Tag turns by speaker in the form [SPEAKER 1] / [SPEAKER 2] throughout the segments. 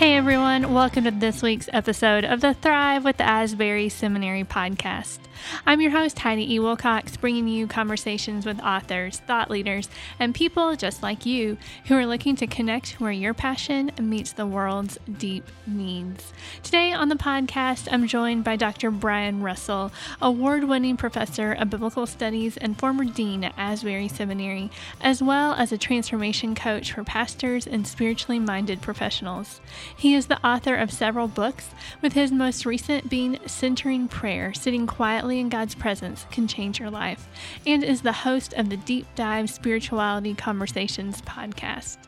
[SPEAKER 1] Hey everyone, welcome to this week's episode of the Thrive with the Asbury Seminary podcast. I'm your host, Heidi E. Wilcox, bringing you conversations with authors, thought leaders, and people just like you who are looking to connect where your passion meets the world's deep needs. Today on the podcast, I'm joined by Dr. Brian Russell, award winning professor of biblical studies and former dean at Asbury Seminary, as well as a transformation coach for pastors and spiritually minded professionals. He is the author of several books, with his most recent being Centering Prayer Sitting Quietly in God's Presence Can Change Your Life, and is the host of the Deep Dive Spirituality Conversations podcast.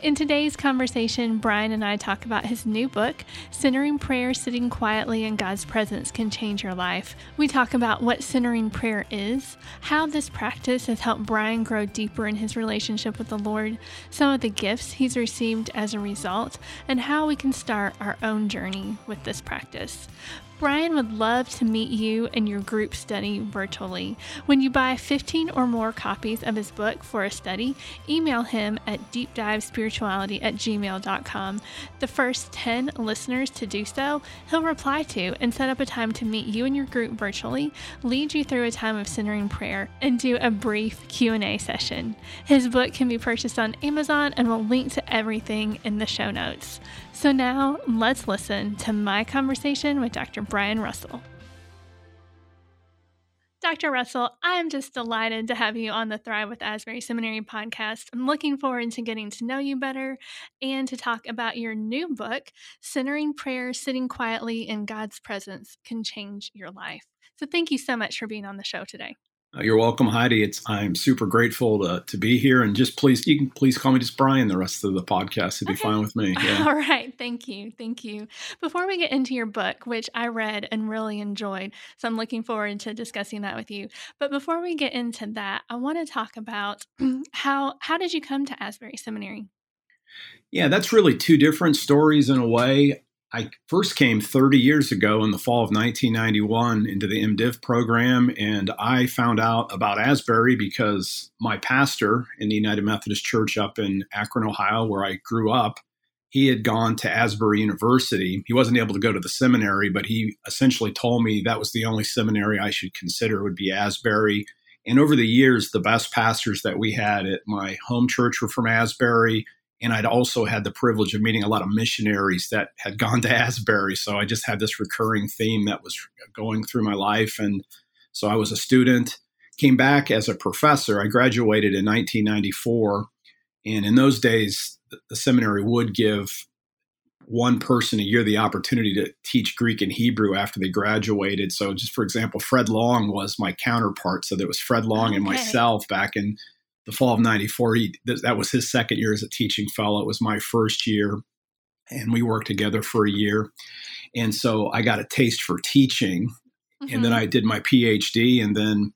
[SPEAKER 1] In today's conversation, Brian and I talk about his new book, Centering Prayer Sitting Quietly in God's Presence Can Change Your Life. We talk about what centering prayer is, how this practice has helped Brian grow deeper in his relationship with the Lord, some of the gifts he's received as a result, and how we can start our own journey with this practice. Brian would love to meet you and your group study virtually. When you buy 15 or more copies of his book for a study, email him at deepdivespirituality at gmail.com. The first 10 listeners to do so, he'll reply to and set up a time to meet you and your group virtually, lead you through a time of centering prayer, and do a brief Q&A session. His book can be purchased on Amazon and we'll link to everything in the show notes. So now let's listen to my conversation with Dr. Brian Russell. Dr. Russell, I'm just delighted to have you on the Thrive with Asbury Seminary podcast. I'm looking forward to getting to know you better and to talk about your new book, Centering Prayer Sitting Quietly in God's Presence Can Change Your Life. So, thank you so much for being on the show today.
[SPEAKER 2] Uh, you're welcome, Heidi. It's I'm super grateful to, to be here, and just please you can please call me just Brian. The rest of the podcast It'd be okay. fine with me.
[SPEAKER 1] Yeah. All right, thank you, thank you. Before we get into your book, which I read and really enjoyed, so I'm looking forward to discussing that with you. But before we get into that, I want to talk about how how did you come to Asbury Seminary?
[SPEAKER 2] Yeah, that's really two different stories in a way. I first came 30 years ago in the fall of 1991 into the MDiv program, and I found out about Asbury because my pastor in the United Methodist Church up in Akron, Ohio, where I grew up, he had gone to Asbury University. He wasn't able to go to the seminary, but he essentially told me that was the only seminary I should consider would be Asbury. And over the years, the best pastors that we had at my home church were from Asbury and I'd also had the privilege of meeting a lot of missionaries that had gone to Asbury. So I just had this recurring theme that was going through my life. And so I was a student, came back as a professor. I graduated in 1994. And in those days, the seminary would give one person a year the opportunity to teach Greek and Hebrew after they graduated. So, just for example, Fred Long was my counterpart. So, there was Fred Long okay. and myself back in the fall of 94 he, that was his second year as a teaching fellow it was my first year and we worked together for a year and so i got a taste for teaching mm-hmm. and then mm-hmm. i did my phd and then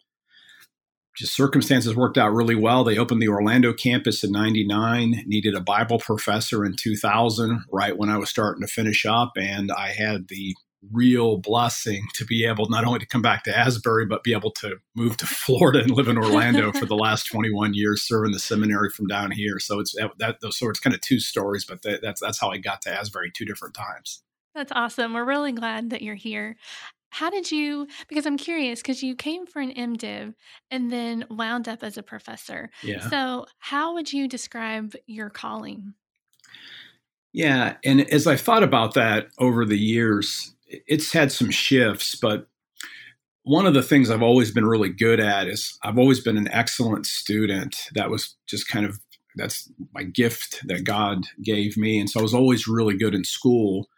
[SPEAKER 2] just circumstances worked out really well they opened the orlando campus in 99 needed a bible professor in 2000 right when i was starting to finish up and i had the real blessing to be able not only to come back to Asbury, but be able to move to Florida and live in Orlando for the last 21 years, serving the seminary from down here. So it's that, so it's kind of two stories, but that, that's that's how I got to Asbury two different times.
[SPEAKER 1] That's awesome. We're really glad that you're here. How did you? Because I'm curious, because you came for an MDiv and then wound up as a professor. Yeah. So how would you describe your calling?
[SPEAKER 2] Yeah, and as I thought about that over the years, it's had some shifts, but one of the things I've always been really good at is I've always been an excellent student. That was just kind of that's my gift that God gave me, and so I was always really good in school.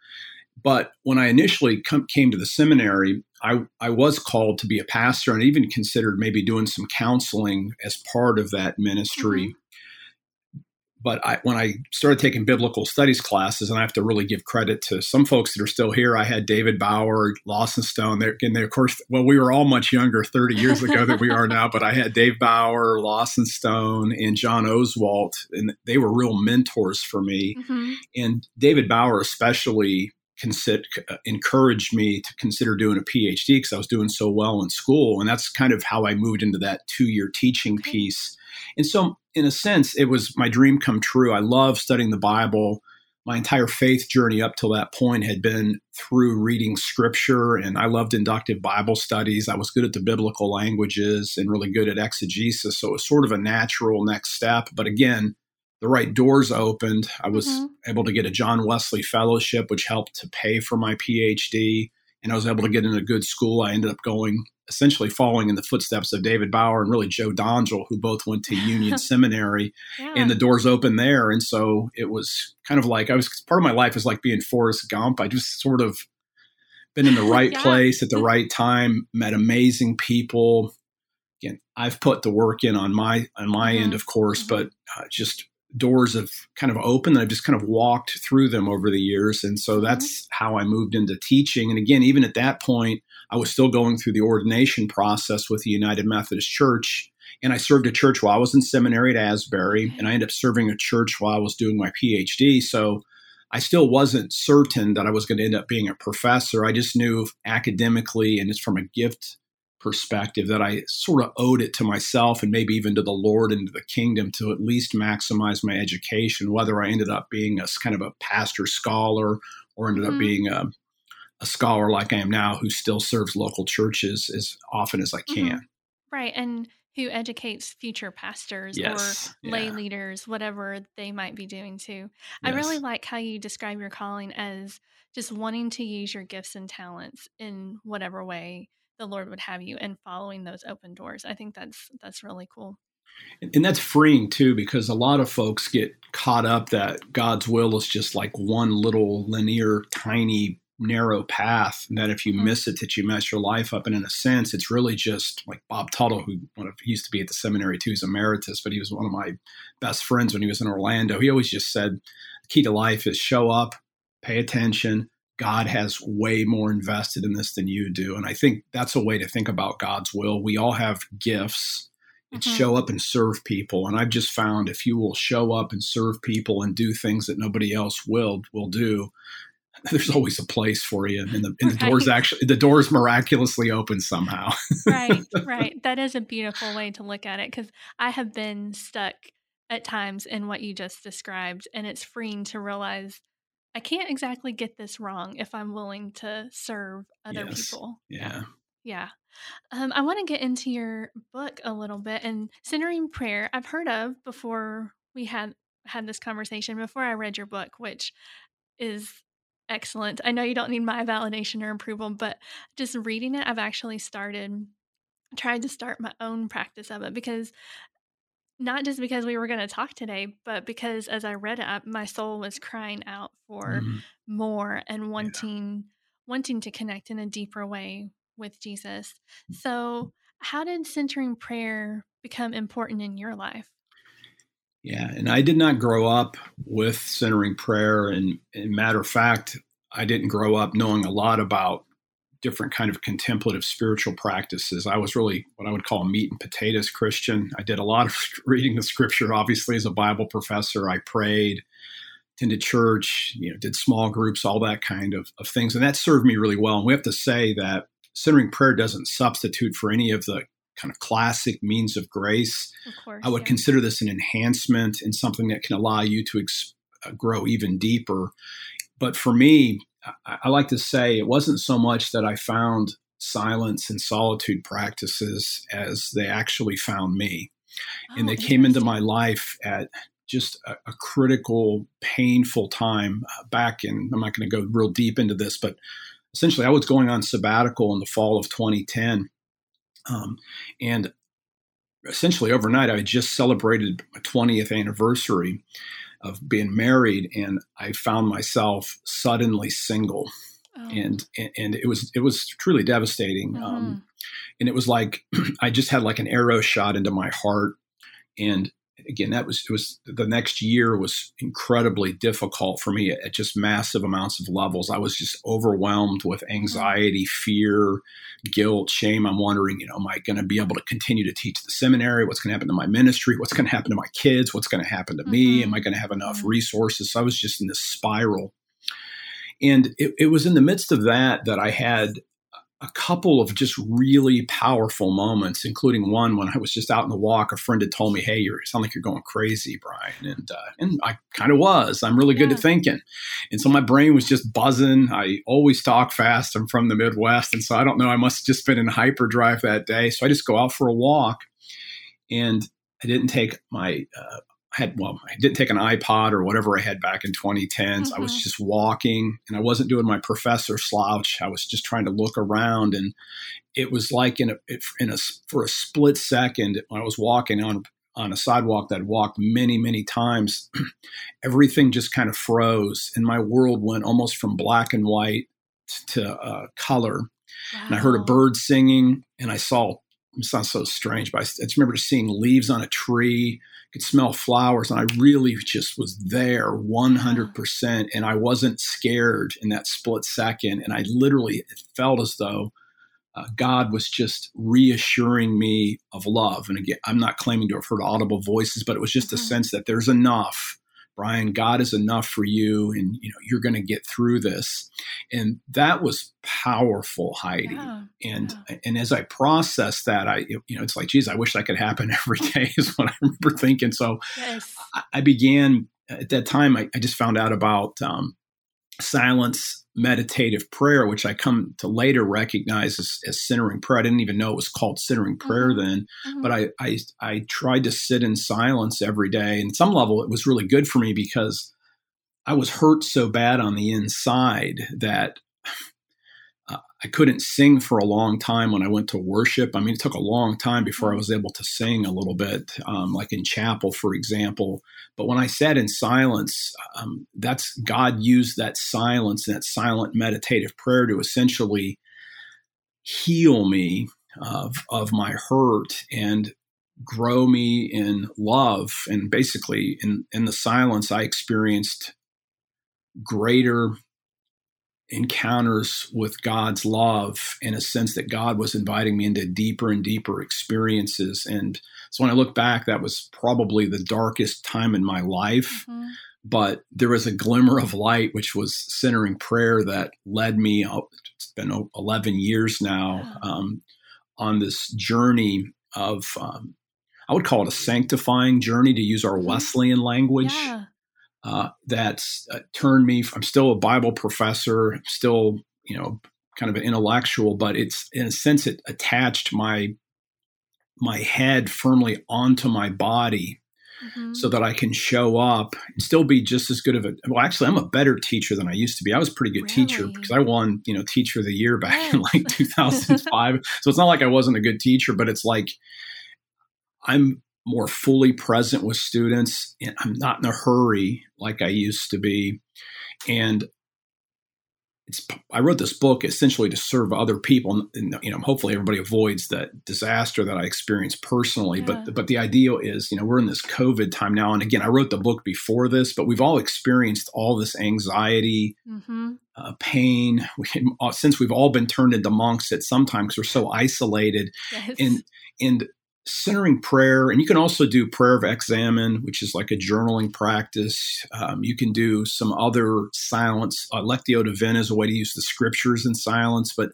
[SPEAKER 2] But when I initially came to the seminary, I, I was called to be a pastor and even considered maybe doing some counseling as part of that ministry. Mm-hmm but I, when I started taking biblical studies classes, and I have to really give credit to some folks that are still here. I had David Bauer, Lawson Stone, and they, of course, well, we were all much younger 30 years ago than we are now, but I had Dave Bauer, Lawson Stone, and John Oswalt, and they were real mentors for me. Mm-hmm. And David Bauer, especially, consider, uh, encouraged me to consider doing a PhD because I was doing so well in school. And that's kind of how I moved into that two year teaching piece. And so, in a sense, it was my dream come true. I love studying the Bible. my entire faith journey up till that point had been through reading scripture and i loved inductive bible studies i was good at the biblical languages and really good at exegesis so it was sort of a natural next step but again the right doors opened i was mm-hmm. able to get a john wesley fellowship which helped to pay for my phd and i was able to get in a good school i ended up going essentially following in the footsteps of David Bauer and really Joe Dongell, who both went to Union Seminary, yeah. and the doors open there. And so it was kind of like I was part of my life is like being Forrest Gump. I just sort of been in the right yeah. place at the right time, met amazing people. Again, I've put the work in on my on my mm-hmm. end, of course, mm-hmm. but uh, just doors have kind of opened. And I've just kind of walked through them over the years, and so mm-hmm. that's how I moved into teaching. And again, even at that point I was still going through the ordination process with the United Methodist Church. And I served a church while I was in seminary at Asbury, and I ended up serving a church while I was doing my PhD. So I still wasn't certain that I was going to end up being a professor. I just knew academically and it's from a gift perspective that I sort of owed it to myself and maybe even to the Lord and to the kingdom to at least maximize my education, whether I ended up being a kind of a pastor scholar or ended up mm-hmm. being a a scholar like I am now who still serves local churches as often as I mm-hmm. can. Mm-hmm.
[SPEAKER 1] Right. And who educates future pastors yes. or lay yeah. leaders, whatever they might be doing too. Yes. I really like how you describe your calling as just wanting to use your gifts and talents in whatever way the Lord would have you and following those open doors. I think that's that's really cool.
[SPEAKER 2] And that's freeing too, because a lot of folks get caught up that God's will is just like one little linear, tiny narrow path that if you mm-hmm. miss it that you mess your life up. And in a sense it's really just like bob tuttle who one of, he used to be at the seminary too he's emeritus but he was one of my best friends when he was in orlando. He always just said the key to life is show up pay attention. God has way more invested in this than you do. And i think that's a way to think about god's will. We all have gifts. It's mm-hmm. show up and serve people. And i've just found if you will show up and serve people and do things that nobody else will will do there's always a place for you and the, and the right. doors actually the doors miraculously open somehow.
[SPEAKER 1] Right right. That is a beautiful way to look at it because i have been stuck at times in what you just described and it's freeing to realize i can't exactly get this wrong if i'm willing to serve other yes. people.
[SPEAKER 2] Yeah.
[SPEAKER 1] Yeah. Um, i want to get into your book a little bit and centering prayer. I've heard of before we had had this conversation before i read your book which is excellent. I know you don't need my validation or approval, but just reading it, I've actually started, tried to start my own practice of it because not just because we were going to talk today, but because as I read it, my soul was crying out for mm-hmm. more and wanting yeah. wanting to connect in a deeper way with Jesus. Mm. So, how did centering prayer become important in your life?
[SPEAKER 2] Yeah, and I did not grow up with centering prayer. And, and matter of fact, I didn't grow up knowing a lot about different kind of contemplative spiritual practices. I was really what I would call a meat and potatoes Christian. I did a lot of reading the scripture, obviously, as a Bible professor. I prayed, attended church, you know, did small groups, all that kind of, of things. And that served me really well. And we have to say that centering prayer doesn't substitute for any of the kind of classic means of grace. Of course, I would yeah. consider this an enhancement and something that can allow you to ex- uh, grow even deeper. But for me, I, I like to say it wasn't so much that I found silence and solitude practices as they actually found me. Oh, and they came into my life at just a, a critical, painful time uh, back in, I'm not going to go real deep into this, but essentially I was going on sabbatical in the fall of 2010 um, and essentially overnight, I just celebrated my 20th anniversary of being married, and I found myself suddenly single. Oh. And, and it was it was truly devastating, mm-hmm. um, and it was like I just had like an arrow shot into my heart, and again, that was it was the next year was incredibly difficult for me at, just massive amounts of levels. I was just overwhelmed with mm-hmm. anxiety, fear, guilt, shame. I'm wondering, you know, am I going to be able to continue to teach the seminary? What's going to happen to my ministry? What's going to happen to my kids? What's going to happen to mm-hmm. me? Am I going to have enough mm-hmm. resources? So I was just in this spiral. And it, it was in the midst of that that I had a couple of just really powerful moments, including one when I was just out in the walk. A friend had told me, "Hey, you sound like you're going crazy, Brian," and uh, and I kind of was. I'm really good yeah. at thinking, and so my brain was just buzzing. I always talk fast. I'm from the Midwest, and so I don't know. I must have just been in hyperdrive that day. So I just go out for a walk, and I didn't take my uh, had well, I didn't take an iPod or whatever I had back in 2010s. Mm-hmm. I was mm-hmm. just walking, and I wasn't doing my professor slouch. I was just trying to look around, and it was like in a in a for a split second when I was walking on on a sidewalk that I'd walked many many times. everything just kind of froze, and my world went almost from black and white to uh, color. Wow. And I heard a bird singing, and I saw. It sounds so strange, but I just remember seeing leaves on a tree could smell flowers and I really just was there 100% and I wasn't scared in that split second and I literally felt as though uh, God was just reassuring me of love and again I'm not claiming to have heard audible voices but it was just a mm-hmm. sense that there's enough Brian, God is enough for you, and you know you're going to get through this. And that was powerful, Heidi. Yeah, and yeah. and as I processed that, I you know it's like, geez, I wish that could happen every day. Is what I remember thinking. So yes. I, I, began at that time. I, I just found out about um, silence meditative prayer, which I come to later recognize as, as, centering prayer. I didn't even know it was called centering prayer mm-hmm. then, mm-hmm. but I, I, I tried to sit in silence every day. And some level, it was really good for me because I was hurt so bad on the inside that I couldn't sing for a long time when I went to worship. I mean, it took a long time before I mm. was able to sing a little bit, um, like in chapel, for example. But when I sat in silence, um, that's God used that silence and that silent meditative prayer to essentially heal me of of my hurt and grow me in love. And basically, in in the silence, I experienced greater encounters with God's love in a sense that God was inviting me into deeper and deeper experiences. And so when I look back, that was probably the darkest time in my life. Mm-hmm. But there was a glimmer of light, which was centering prayer, that led me. It's been 11 years now um, on this journey of, um, I would call it a sanctifying journey to use our mm-hmm. Wesleyan language. Yeah uh, that's uh, turned me. I'm still a Bible professor, still you know kind of an intellectual, but it's in a sense it attached my my head firmly onto my body. Mm-hmm. So that I can show up and still be just as good of a well. Actually, I'm a better teacher than I used to be. I was a pretty good really? teacher because I won, you know, Teacher of the Year back yes. in like 2005. so it's not like I wasn't a good teacher, but it's like I'm more fully present with students. And I'm not in a hurry like I used to be. And it's I wrote this book essentially to serve other people, and you know, hopefully everybody avoids that disaster that I experienced personally. Yeah. But but the idea is, you know, we're in this COVID time now, and again, I wrote the book before this, but we've all experienced all this anxiety, mm-hmm. uh, pain. We, uh, since we've all been turned into monks at some time because we're so isolated, yes. and and centering prayer, and you can also do prayer of examen, which is like a journaling practice. Um, you can do some other silence. Uh, Lectio Divina is a way to use the scriptures in silence, but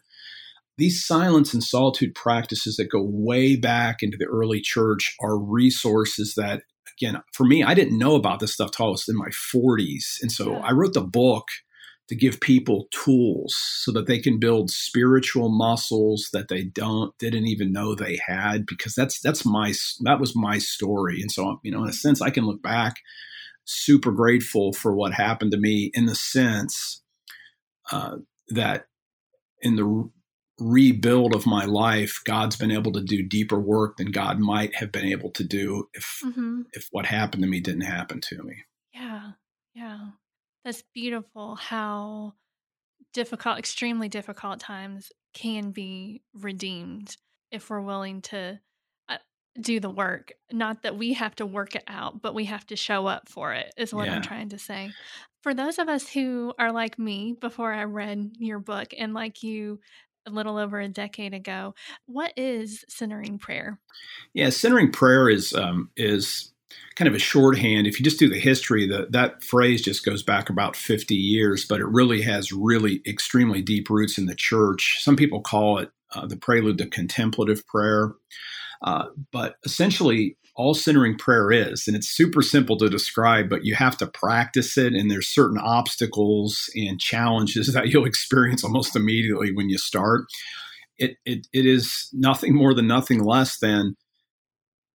[SPEAKER 2] these silence and solitude practices that go way back into the early church are resources that, again, for me, I didn't know about this stuff until I was in my 40s. And so yeah. I wrote the book to give people tools so that they can build spiritual muscles that they don't didn't even know they had because that's that's my that was my story. And so you know in a sense I can look back super grateful for what happened to me in the sense uh, that in the rebuild of my life God's been able to do deeper work than God might have been able to do if mm-hmm. if what happened to me didn't happen to me.
[SPEAKER 1] Yeah. Yeah that's beautiful how difficult, extremely difficult times can be redeemed if we're willing to uh, do the work. Not that we have to work it out, but we have to show up for it, is what yeah. I'm trying to say. For those of us who are like me before I read your book and like you a little over a decade ago, what is centering prayer?
[SPEAKER 2] Yeah, centering prayer is um, is kind of a shorthand. If you just do the history, the, that phrase just goes back about 50 years, but it really has really extremely deep roots in the church. Some people call it uh, the prelude to contemplative prayer. Uh, but essentially, all centering prayer is, and it's super simple to describe, but you have to practice it, and there's certain obstacles and challenges that you'll experience almost immediately when you start. It, it, it is nothing more than nothing less than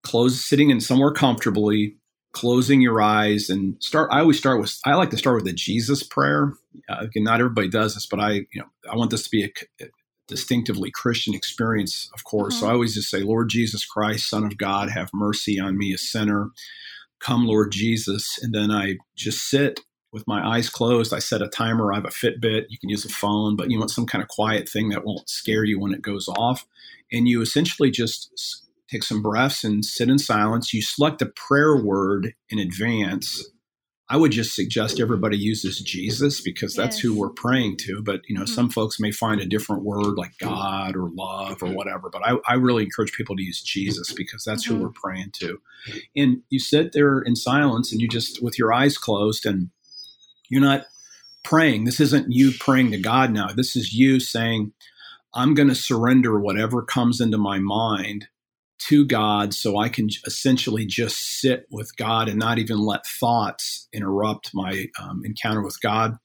[SPEAKER 2] close sitting in somewhere comfortably closing your eyes and start i always start with i like to start with a jesus prayer. Uh, again not everybody does this but i you know i want this to be a, a distinctively christian experience of course. Mm-hmm. so i always just say lord jesus christ son of god have mercy on me a sinner. Come lord jesus. And then i just sit with my eyes closed. I set a timer. I have a fitbit. You can use a phone but you want some kind of quiet thing that won't scare you when it goes off. And you essentially just take some breaths and sit in silence. You select a prayer word in advance. I would just suggest everybody uses Jesus because that's yes. who we're praying to. But you know, mm-hmm. some folks may find a different word like God or love or whatever. But I, I really encourage people to use Jesus because that's mm-hmm. who we're praying to. And you sit there in silence and you just with your eyes closed and you're not praying. This isn't you praying to God now. This is you saying, I'm going to surrender whatever comes into my mind to God so I can essentially just sit with God and not even let thoughts interrupt my um, encounter with God.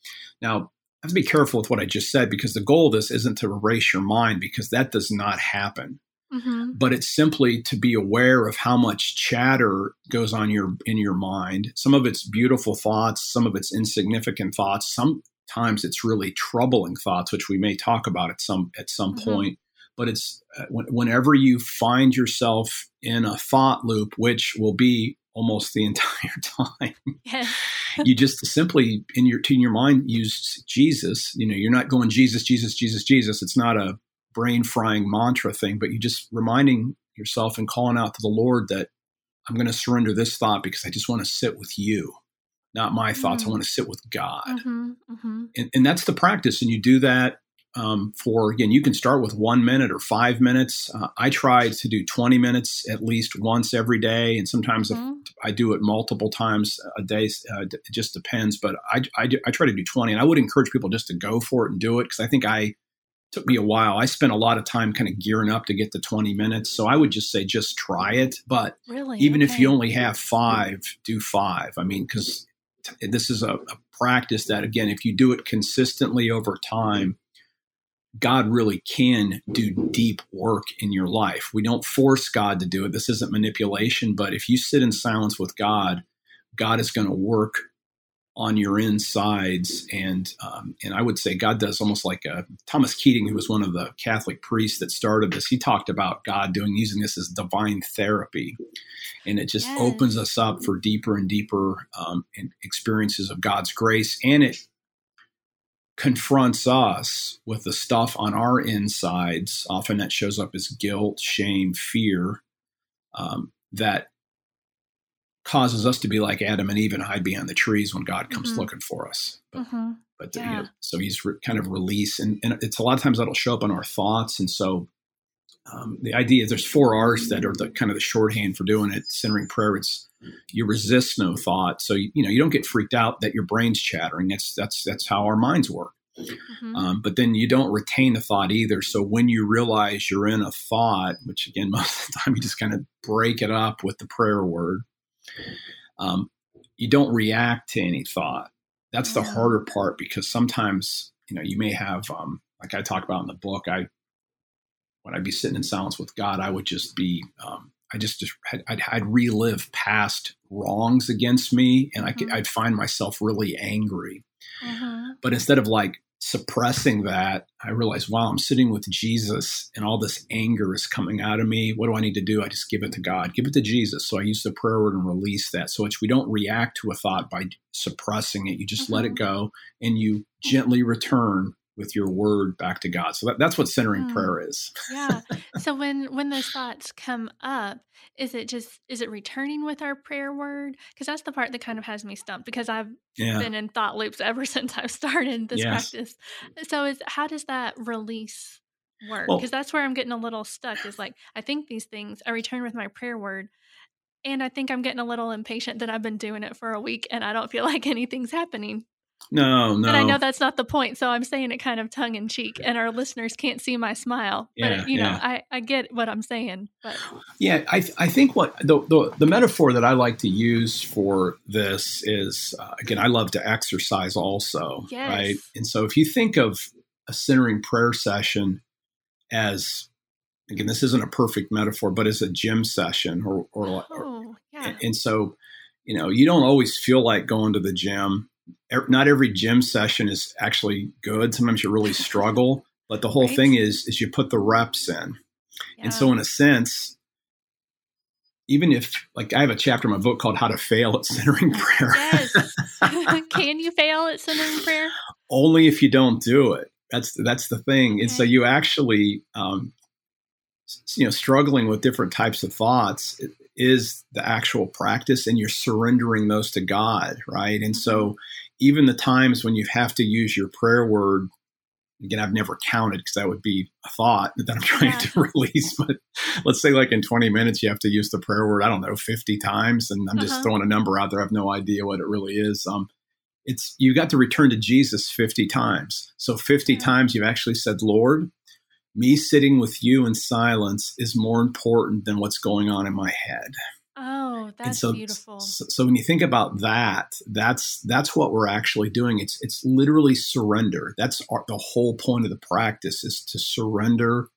[SPEAKER 2] Now, I have to be careful with what I just said because the goal of this isn't to erase your mind because that does not happen. Mm-hmm. But it's simply to be aware of how much chatter goes on your in your mind. Some of it's beautiful thoughts, some of it's insignificant thoughts. Sometimes it's really troubling thoughts, which we may talk about at some at some mm-hmm. point but it's uh, whenever you find yourself in a thought loop, which will be almost the entire time. You just simply in your in your mind use Jesus. You know, you're not going Jesus, Jesus, Jesus, Jesus. It's not a brain frying mantra thing, but you just reminding yourself and calling out to the Lord that I'm going to surrender this thought because I just want to sit with you, not my thoughts. Mm-hmm. I want to sit with God, mm-hmm, mm-hmm. And, and that's the practice. And you do that um, for again you can start with one minute or five minutes uh, i try to do 20 minutes at least once every day and sometimes mm-hmm. i do it multiple times a day uh, it just depends but I, I, I, try to do 20 and i would encourage people just to go for it and do it because i think i took me a while i spent a lot of time kind of gearing up to get to 20 minutes so i would just say just try it but really? even okay. if you only have five do five i mean because t- this is a, a practice that again if you do it consistently over time God really can do deep work in your life. We don't force God to do it. This isn't manipulation, but if you sit in silence with God, God is going to work on your insides. And um, and I would say God does almost like a, Thomas Keating, who was one of the Catholic priests that started this. He talked about God doing using this as divine therapy, and it just yes. opens us up for deeper and deeper um, experiences of God's grace, and it confronts us with the stuff on our insides, often that shows up as guilt, shame, fear, um, that causes us to be like Adam and Eve and hide behind the trees when God comes mm-hmm. looking for us. But, mm-hmm. but yeah. you know, so he's re- kind of release, and, and it's a lot of times that'll show up in our thoughts, and so. Um, the idea is there's four R's that are the kind of the shorthand for doing it. Centering prayer, it's you resist no thought so you, you know you don't get freaked out that your brain's chattering that's that's that's how our minds work mm-hmm. um, but then you don't retain the thought either so when you realize you're in a thought which again most of the time you just kind of break it up with the prayer word um, you don't react to any thought that's the mm-hmm. harder part because sometimes you know you may have um, like i talk about in the book i when i'd be sitting in silence with god i would just be um, I just, just had, I'd, I'd, relive past wrongs against me, and mm-hmm. I, would find myself really angry. Mm-hmm. But instead of like suppressing that, I realized, wow, I'm sitting with Jesus, and all this anger is coming out of me. What do I need to do? I just give it to God, give it to Jesus. So I use the prayer word and release that. So it's we don't react to a thought by suppressing it. You just mm-hmm. let it mm-hmm. go, and you gently return with your word back to God. So that, that's what centering mm. prayer is.
[SPEAKER 1] yeah. So when when those thoughts come up, is it just is it returning with our prayer word? Because that's the part that kind of has me stumped because I've yeah. been in thought loops ever since I've started this yes. practice. So is how does that release work? Because well, that's where I'm getting a little stuck. Is like I think these things. I return with my prayer word. And I think I'm getting a little impatient that I've been doing it for a week and I don't feel like anything's happening.
[SPEAKER 2] No, no.
[SPEAKER 1] But I know that's not the point, so I'm saying it kind of tongue in cheek, and our listeners can't see my smile.
[SPEAKER 2] Yeah,
[SPEAKER 1] but you know,
[SPEAKER 2] yeah.
[SPEAKER 1] I, I get what I'm saying. But
[SPEAKER 2] Yeah, I, I think what the, the the metaphor that I like to use for this is uh, again, I love to exercise also,
[SPEAKER 1] Yes.
[SPEAKER 2] right? And so if you think of a centering prayer session as again, this isn't a perfect metaphor, but as a gym session, or or, or
[SPEAKER 1] oh yeah,
[SPEAKER 2] and, and so you know you don't always feel like going to the gym. Er- Not every gym session is actually good. Sometimes you really struggle, but the whole
[SPEAKER 1] Right.
[SPEAKER 2] thing is is you put the reps in.
[SPEAKER 1] yeah.
[SPEAKER 2] And so, in a sense, even if, like, I have a chapter in my book called How to Fail at Centering Prayer.
[SPEAKER 1] yes, can you fail at centering prayer?
[SPEAKER 2] Only if you don't do it. That's that's the thing. And so you actually, um, you know, struggling with different types of thoughts is the actual practice, and you're surrendering those to God, right? And so, even the times when you have to use your prayer word, again, I've never counted because that would be a thought that I'm trying
[SPEAKER 1] Yeah.
[SPEAKER 2] to release. But let's say, like in 20 minutes, you have to use the prayer word. I don't know, 50 times, and I'm just
[SPEAKER 1] Uh-huh.
[SPEAKER 2] throwing a number out there. I have no idea what it really is. Um, it's you got to return to Jesus 50 times. So 50
[SPEAKER 1] Yeah.
[SPEAKER 2] times you've actually said, Lord, me sitting with you in silence is more important than what's going on in my head.
[SPEAKER 1] Oh,
[SPEAKER 2] And
[SPEAKER 1] that's
[SPEAKER 2] so,
[SPEAKER 1] beautiful.
[SPEAKER 2] So, so when you think about that, that's that's what we're actually doing. It's it's literally surrender. That's our, the whole point of the practice is to surrender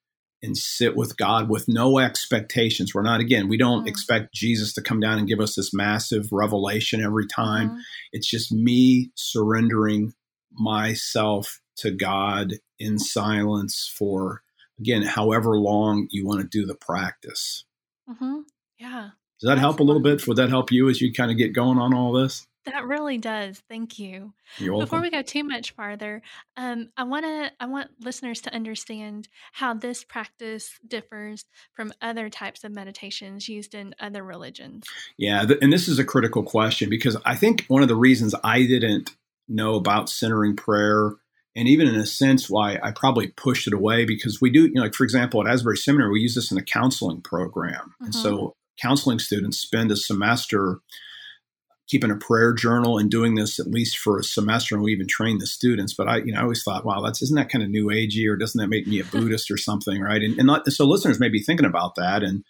[SPEAKER 2] and sit with God with no expectations. We're not again, we don't
[SPEAKER 1] Mm.
[SPEAKER 2] expect Jesus to come down and give us this massive revelation every time.
[SPEAKER 1] Mhm.
[SPEAKER 2] It's just me surrendering myself to God in silence for again however long you want to do the practice.
[SPEAKER 1] Mhm. Yeah,
[SPEAKER 2] Does that help a little bit? Would that help you as you kind of get going on all this?
[SPEAKER 1] that really does. Thank you. Before we go too much farther, um, I want to I want listeners to understand how this practice differs from other types of meditations used in other religions.
[SPEAKER 2] Yeah, th- and this is a critical question because I think one of the reasons I didn't know about centering prayer, and even in a sense why I probably pushed it away, because we do, you know, like for example, at Asbury Seminary, we use this in a counseling program, and
[SPEAKER 1] Mhm.
[SPEAKER 2] so counseling students spend a semester keeping a prayer journal and doing this at least for a semester, and we even train the students. But I, you know, I always thought, wow, that's isn't that kind of new agey, or doesn't that make me a Buddhist or something, right? And, and not, so listeners may be thinking about that, and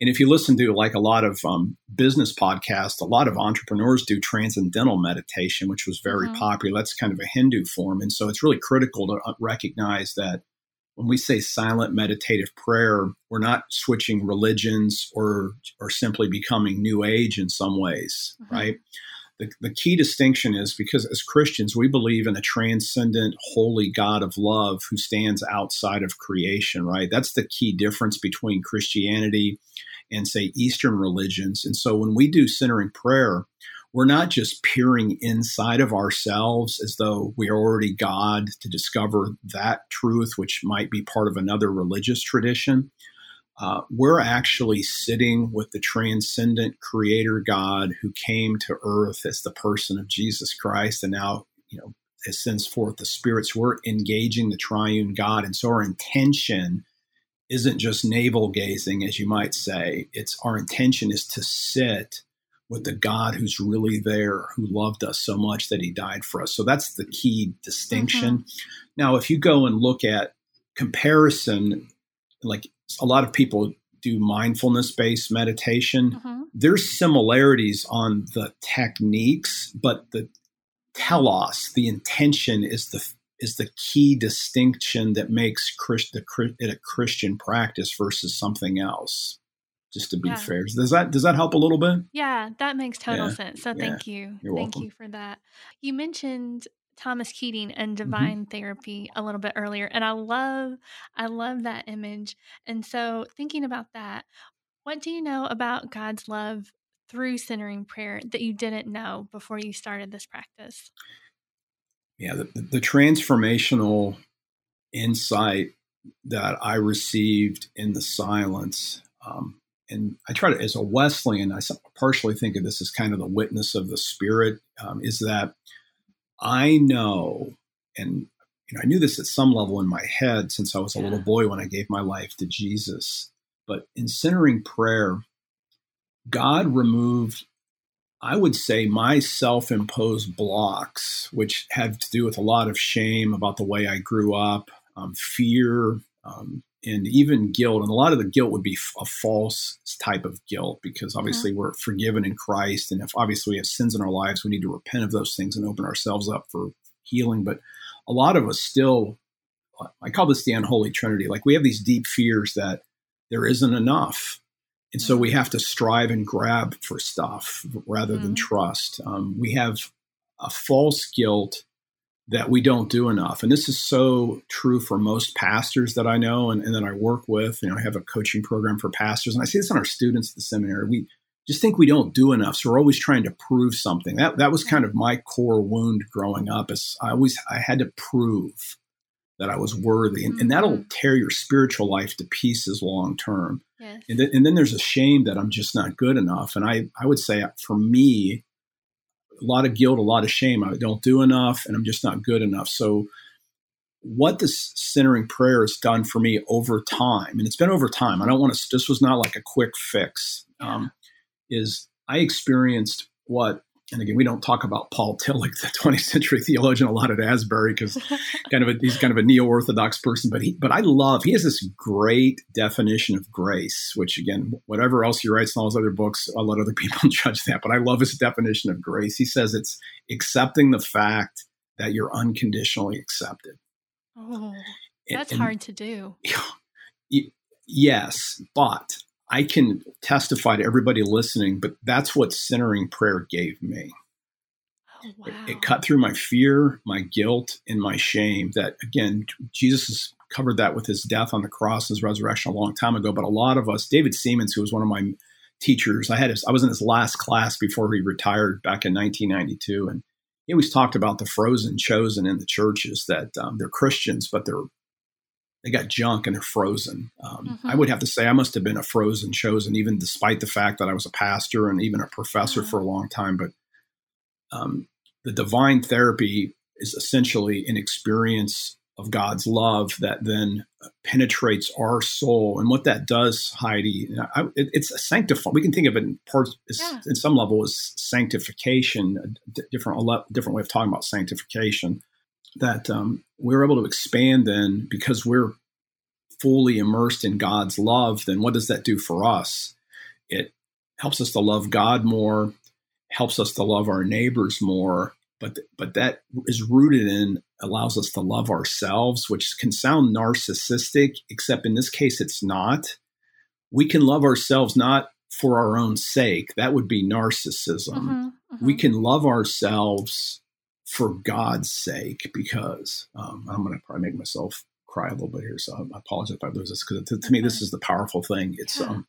[SPEAKER 2] and if you listen to like a lot of um, business podcasts, a lot of entrepreneurs do transcendental meditation, which was very
[SPEAKER 1] Mhm.
[SPEAKER 2] popular. That's kind of a Hindu form, and so it's really critical to uh, recognize that when we say silent meditative prayer, we're not switching religions or or simply becoming new age in some ways,
[SPEAKER 1] Mhm.
[SPEAKER 2] right? The, the key distinction is because as Christians, we believe in a transcendent, holy God of love who stands outside of creation, right? That's the key difference between Christianity and, say, Eastern religions. And so when we do centering prayer, we're not just peering inside of ourselves as though we are already God to discover that truth, which might be part of another religious tradition. Uh, we're actually sitting with the transcendent creator God who came to earth as the person of Jesus Christ and now, you know, has sends forth the spirits. We're engaging the triune God. And so our intention isn't just navel gazing, as you might say. It's our intention is to sit with the God who's really there, who loved us so much that he died for us. So that's the key distinction. Now, if you go and look at comparison, like a lot of people do mindfulness based meditation,
[SPEAKER 1] Mhm.
[SPEAKER 2] there's similarities on the techniques, but the telos, the intention is the is the key distinction that makes Christ, the, it a Christian practice versus something else. Just to be
[SPEAKER 1] Yeah.
[SPEAKER 2] fair, does that does that help a little bit?
[SPEAKER 1] Yeah, that makes total
[SPEAKER 2] Yeah,
[SPEAKER 1] sense. So
[SPEAKER 2] yeah.
[SPEAKER 1] thank you.
[SPEAKER 2] You're
[SPEAKER 1] thank
[SPEAKER 2] welcome.
[SPEAKER 1] you for that. You mentioned Thomas Keating and
[SPEAKER 2] Mm-hmm.
[SPEAKER 1] divine therapy a little bit earlier and I love I love that image. And so thinking about that, what do you know about God's love through centering prayer that you didn't know before you started this practice?
[SPEAKER 2] yeah, the, the transformational insight that I received in the silence. Um, and I try to, as a Wesleyan, I partially think of this as kind of the witness of the Spirit, um, is that I know, and you know, I knew this at some level in my head since I was a little boy when I gave my life to Jesus. But in centering prayer, God removed, I would say, my self imposed blocks, which had to do with a lot of shame about the way I grew up, um, fear, um, and even guilt. And a lot of the guilt would be a false type of guilt because mm-hmm. obviously mm-hmm. we're forgiven in Christ. And if obviously we have sins in our lives, we need to repent of those things and open ourselves up for healing. But a lot of us still, I call this the unholy trinity. Like we have these deep fears that there isn't enough. And so we mm-hmm. have to strive and grab for stuff rather mm-hmm. than trust. Um, we have a false guilt that we don't do enough. And this is so true for most pastors that I know and, and that I work with. You know, I have a coaching program for pastors, and I see this in our students at the seminary. We just think we don't do enough. So we're always trying to prove something. That that was kind of my core wound growing up. Is I always I had to prove that I was worthy, and, and that'll mm-hmm. tear your spiritual life to pieces long term. Yes. And, th- and then there's a shame that I'm just not good enough. And I I would say for me, a lot of guilt, a lot of shame. I don't do enough, and I'm just not good enough. So, what this centering prayer has done for me over time, and it's been over time. I don't want to. This was not like a quick fix. Um, is I experienced what and again, we don't talk about Paul Tillich, the 20th century theologian, a lot at Asbury because kind of a, he's kind of a neo-orthodox person. But he, but I love he has this great definition of grace, which again, whatever else he writes in all his other books, I'll let other people judge that. But I love his definition of grace. He says it's accepting the fact that you're unconditionally accepted.
[SPEAKER 1] Oh, that's and, hard to do.
[SPEAKER 2] Yes, but I can testify to everybody listening, but that's what centering prayer gave me.
[SPEAKER 1] Oh, wow.
[SPEAKER 2] it, it, cut through my fear, my guilt, and my shame. That again, Jesus has covered that with his death on the cross, his resurrection a long time ago. But a lot of us, David Seamands, who was one of my teachers, I had his, I was in his last class before he retired back in 1992, and he always talked about the frozen chosen in the churches that um, they're Christians, but they're they got junk and they're frozen. Um, mm-hmm. I would have to say I must have been a frozen chosen, even despite the fact that I was a pastor and even a professor mm-hmm. for a long time. But um, the divine therapy is essentially an experience of God's love that then penetrates our soul. And what that does, Heidi, I, it, it's a sanctify. We can think of it in parts, yeah. in some level, as sanctification, a different, a different way of talking about sanctification that um, we're able to expand then because we're fully immersed in God's love, then what does that do for us? It helps us to love God more, helps us to love our neighbors more, but but that is rooted in allows us to love ourselves, which can sound narcissistic, except in this case it's not. We can love ourselves not for our own sake. That would be narcissism. Mm-hmm, mm-hmm. We can love ourselves for God's sake, because um, I'm going to probably make myself cry a little bit here. So I apologize if I lose this because to, to, me, this is the powerful thing. It's um,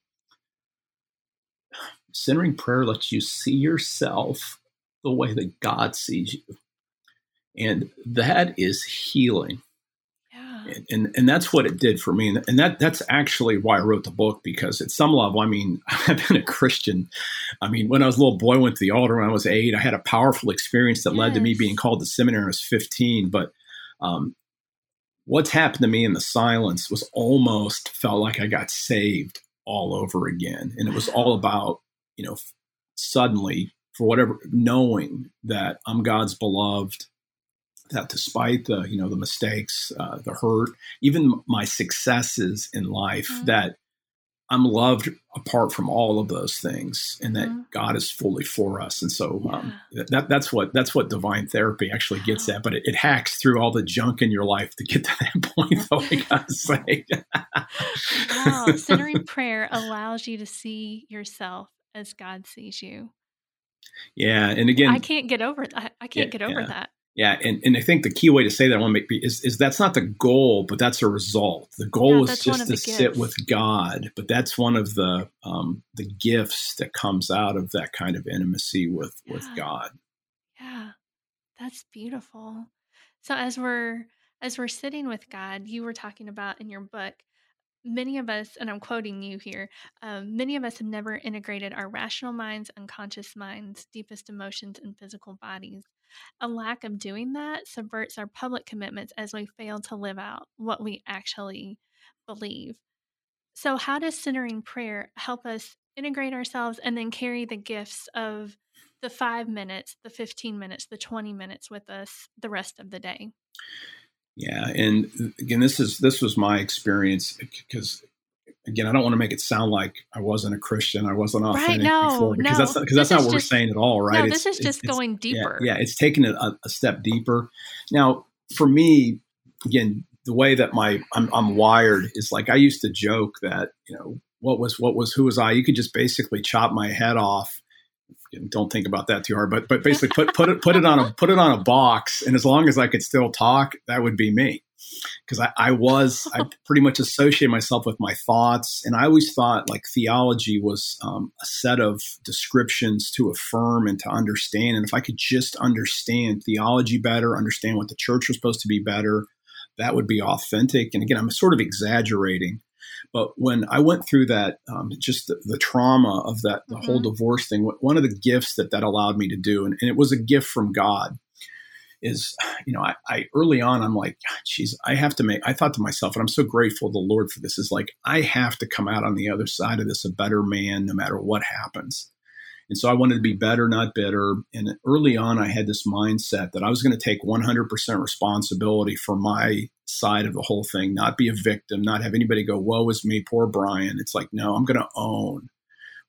[SPEAKER 2] centering prayer lets you see yourself the way that God sees you. And that is healing and, and, and that's what it did for me. And, that that's actually why i wrote the book because at some level i mean i've been a christian. I mean when i was a little boy I went to the altar when i was eight. I had a powerful experience that yes. led to me being called to seminary when i was 15 but um, what's happened to me in the silence was almost felt like i got saved all over again. And it was all about you know suddenly for whatever knowing that i'm god's beloved that despite the you know the mistakes, uh, the hurt, even my successes in life, mm-hmm. that I'm loved apart from all of those things, and that mm-hmm. God is fully for us. And so um, that that's what that's what divine therapy actually gets at. But it, it, hacks through all the junk in your life to get to that point. Though I gotta say,
[SPEAKER 1] wow, centering prayer allows you to see yourself as God sees you.
[SPEAKER 2] Yeah, and again, I
[SPEAKER 1] can't get over that. I can't yeah, get over yeah. that.
[SPEAKER 2] Yeah, and, and I think the key way to say that I want to make is is that's not the goal, but that's a result. The goal yeah, is just to sit with God, but that's one of the um, the gifts that comes out of that kind of intimacy with yeah. with God.
[SPEAKER 1] Yeah, that's beautiful. So as we're as we're sitting with God, you were talking about in your book many of us, and I'm quoting you here, um, many of us have never integrated our rational minds, unconscious minds, deepest emotions, and physical bodies. A lack of doing that subverts our public commitments as we fail to live out what we actually believe. So, how does centering prayer help us integrate ourselves and then carry the gifts of the five minutes, the 15 minutes, the 20 minutes with us the rest of the day.
[SPEAKER 2] Yeah. And uh, again, this is, this was my experience uh, because again, I don't want to make it sound like I wasn't a Christian. I wasn't authentic
[SPEAKER 1] right, no,
[SPEAKER 2] before because
[SPEAKER 1] no.
[SPEAKER 2] that's not, because that's not what
[SPEAKER 1] just,
[SPEAKER 2] we're saying at all, right?
[SPEAKER 1] No, this is just going deeper.
[SPEAKER 2] Yeah, yeah, it's taking it a, a, step deeper. Now, for me, again, the way that my I'm, I'm wired is like I used to joke that you know what was what was who was I? You could just basically chop my head off. Don't think about that too hard, but but basically put put it put it on a put it on a box, and as long as I could still talk, that would be me because I, I, was I pretty much associate myself with my thoughts, and I always thought like theology was um, a set of descriptions to affirm and to understand. And if I could just understand theology better, understand what the church was supposed to be better, that would be authentic. And again, I'm sort of exaggerating. But when I went through that, um, just the, the, trauma of that, the mm-hmm. whole divorce thing, one of the gifts that that allowed me to do, and, and it was a gift from God, is, you know, I, I early on, I'm like, geez, I have to make, I thought to myself, and I'm so grateful to the Lord for this, is like, I have to come out on the other side of this a better man no matter what happens. And so I wanted to be better, not bitter. And early on, I had this mindset that I was going to take 100% responsibility for my side of the whole thing, not be a victim, not have anybody go, woe is me, poor Brian. It's like, no, I'm going to own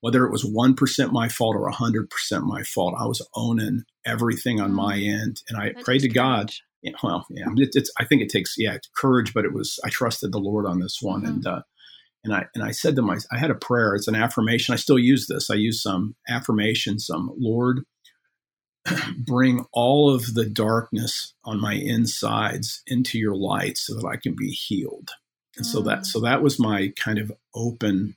[SPEAKER 2] whether it was 1% my fault or 100% my fault, I was owning everything on my mm. end. And I that prayed to God. Yeah, well, yeah, it, it's, I think it takes, yeah, courage, but it was, I trusted the Lord on this one. Mm-hmm. And, uh, and I, and I said to my, I had a prayer. It's an affirmation. I still use this. I use some affirmations, some Lord, bring all of the darkness on my insides into your light so that I can be healed. And mm. so that, mm. so that was my kind of open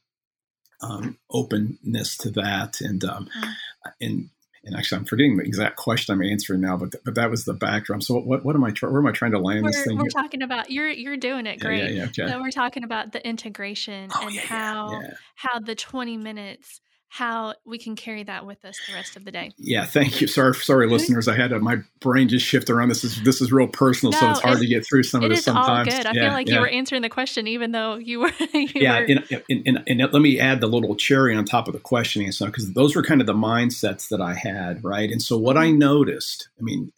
[SPEAKER 2] um, openness to that, and um, mm. and and actually, I'm forgetting the exact question I'm answering now, but th- but that was the backdrop. So what what am I tr- where am I trying to land
[SPEAKER 1] we're,
[SPEAKER 2] this thing?
[SPEAKER 1] We're here? talking about you're you're doing it great.
[SPEAKER 2] Yeah, yeah, yeah okay.
[SPEAKER 1] So we're talking about the integration
[SPEAKER 2] oh,
[SPEAKER 1] and how how the 20 minutes how we can carry that with us the rest of the day.
[SPEAKER 2] Yeah, thank you. Sorry, sorry, listeners. I had a, my brain just shift around. This is this is real personal,
[SPEAKER 1] no,
[SPEAKER 2] so it's hard to get through some of this sometimes.
[SPEAKER 1] All good. I
[SPEAKER 2] yeah,
[SPEAKER 1] feel like
[SPEAKER 2] yeah.
[SPEAKER 1] you were answering the question, even though you were. You
[SPEAKER 2] yeah,
[SPEAKER 1] were...
[SPEAKER 2] And, and, and, and, let me add the little cherry on top of the questioning and stuff because those were kind of the mindsets that I had, right? And so what I mm-hmm. noticed, I mean,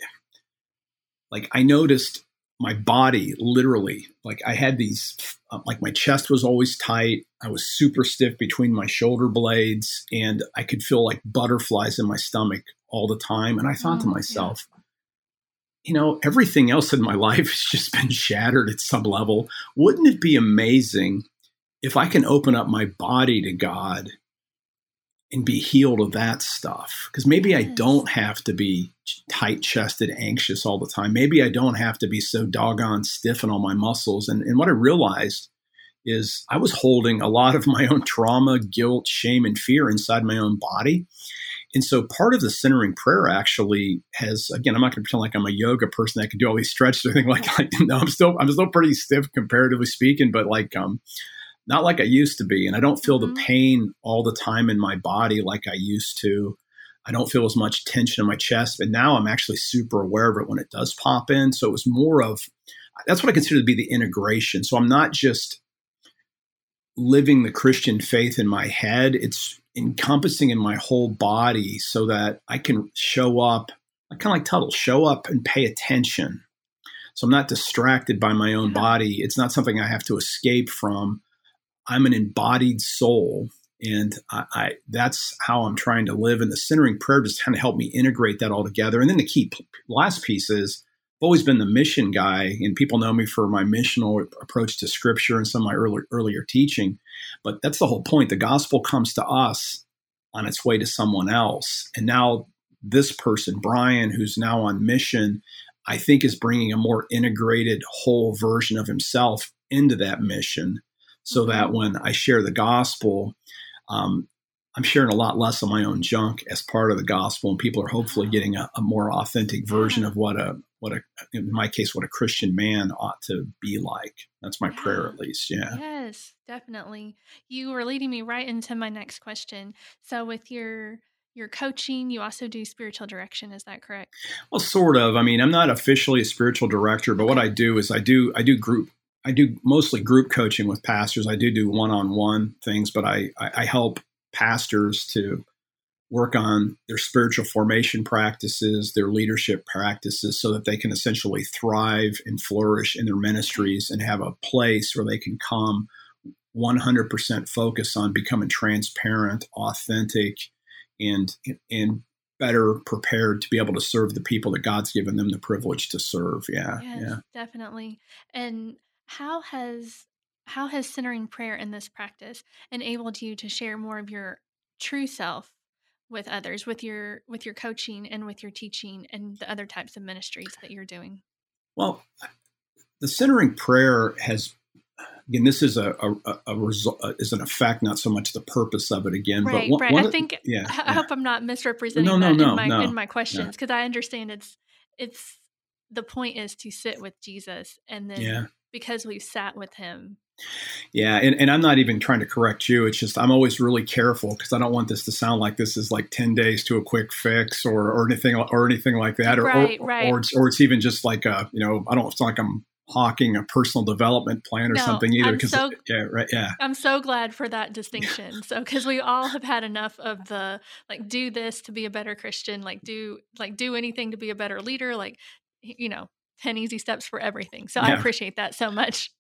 [SPEAKER 2] like I noticed my body literally like i had these uh, like my chest was always tight. I was super stiff between my shoulder blades and i could feel like butterflies in my stomach all the time. And i thought oh, to myself yeah. you know everything else in my life has just been shattered at some level. Wouldn't it be amazing if i can open up my body to god and be healed of that stuff. Because maybe yes. I don't have to be tight chested, anxious all the time. Maybe I don't have to be so doggone stiff in all my muscles. And, and what I realized is I was holding a lot of my own trauma, guilt, shame, and fear inside my own body. And so part of the centering prayer actually has, again, I'm not going to pretend like I'm a yoga person that can do all these stretches or anything like, like no, I'm still, I'm still pretty stiff comparatively speaking, but like, um, not like I used to be. And I don't feel mm-hmm. the pain all the time in my body like I used to. I don't feel as much tension in my chest, but now I'm actually super aware of it when it does pop in. So it was more of that's what I consider to be the integration. So I'm not just living the Christian faith in my head, it's encompassing in my whole body so that I can show up, I kind of like Tuttle, show up and pay attention. So I'm not distracted by my own body. It's not something I have to escape from. I'm an embodied soul. And I, I, that's how I'm trying to live. And the centering prayer just kind of helped me integrate that all together. And then the key last piece is I've always been the mission guy, and people know me for my missional approach to scripture and some of my earlier, earlier teaching. But that's the whole point. The gospel comes to us on its way to someone else. And now this person, Brian, who's now on mission, I think is bringing a more integrated whole version of himself into that mission so mm-hmm. that when I share the gospel, um, I'm sharing a lot less of my own junk as part of the gospel, and people are hopefully getting a, a more authentic version of what a what a in my case what a Christian man ought to be like. That's my yeah. prayer, at least. Yeah.
[SPEAKER 1] Yes, definitely. You were leading me right into my next question. So, with your your coaching, you also do spiritual direction. Is that correct?
[SPEAKER 2] Well, sort of. I mean, I'm not officially a spiritual director, but what I do is I do I do group I do mostly group coaching with pastors. I do do one on one things, but I, I, I help pastors to work on their spiritual formation practices, their leadership practices, so that they can essentially thrive and flourish in their ministries and have a place where they can come 100% focus on becoming transparent, authentic, and and better prepared to be able to serve the people that God's given them the privilege to serve. Yeah,
[SPEAKER 1] yes,
[SPEAKER 2] yeah,
[SPEAKER 1] definitely. And how has how has centering prayer in this practice enabled you to share more of your true self with others with your with your coaching and with your teaching and the other types of ministries that you're doing
[SPEAKER 2] well the centering prayer has again this is a, a, a result uh, is an effect not so much the purpose of it again
[SPEAKER 1] right,
[SPEAKER 2] but one,
[SPEAKER 1] right.
[SPEAKER 2] one
[SPEAKER 1] i think
[SPEAKER 2] yeah,
[SPEAKER 1] i
[SPEAKER 2] yeah.
[SPEAKER 1] hope i'm not misrepresenting
[SPEAKER 2] no, no,
[SPEAKER 1] that
[SPEAKER 2] no,
[SPEAKER 1] in my
[SPEAKER 2] no,
[SPEAKER 1] in my questions because i understand it's it's the point is to sit with jesus and then
[SPEAKER 2] yeah
[SPEAKER 1] because we've sat with him
[SPEAKER 2] yeah, and, and I'm not even trying to correct you. It's just I'm always really careful because I don't want this to sound like this is like 10 days to a quick fix or, or anything or anything like that. Or
[SPEAKER 1] right,
[SPEAKER 2] or,
[SPEAKER 1] right.
[SPEAKER 2] or, it's, or it's even just like a, you know, I don't it's like I'm hawking a personal development plan or
[SPEAKER 1] No,
[SPEAKER 2] something either. Because
[SPEAKER 1] so-
[SPEAKER 2] yeah, right, yeah,
[SPEAKER 1] I'm so glad for that distinction. So, because we all have had enough of the like, do this to be a better Christian, like do like do anything to be a better leader, like you know, ten easy steps for everything. So I appreciate that so much.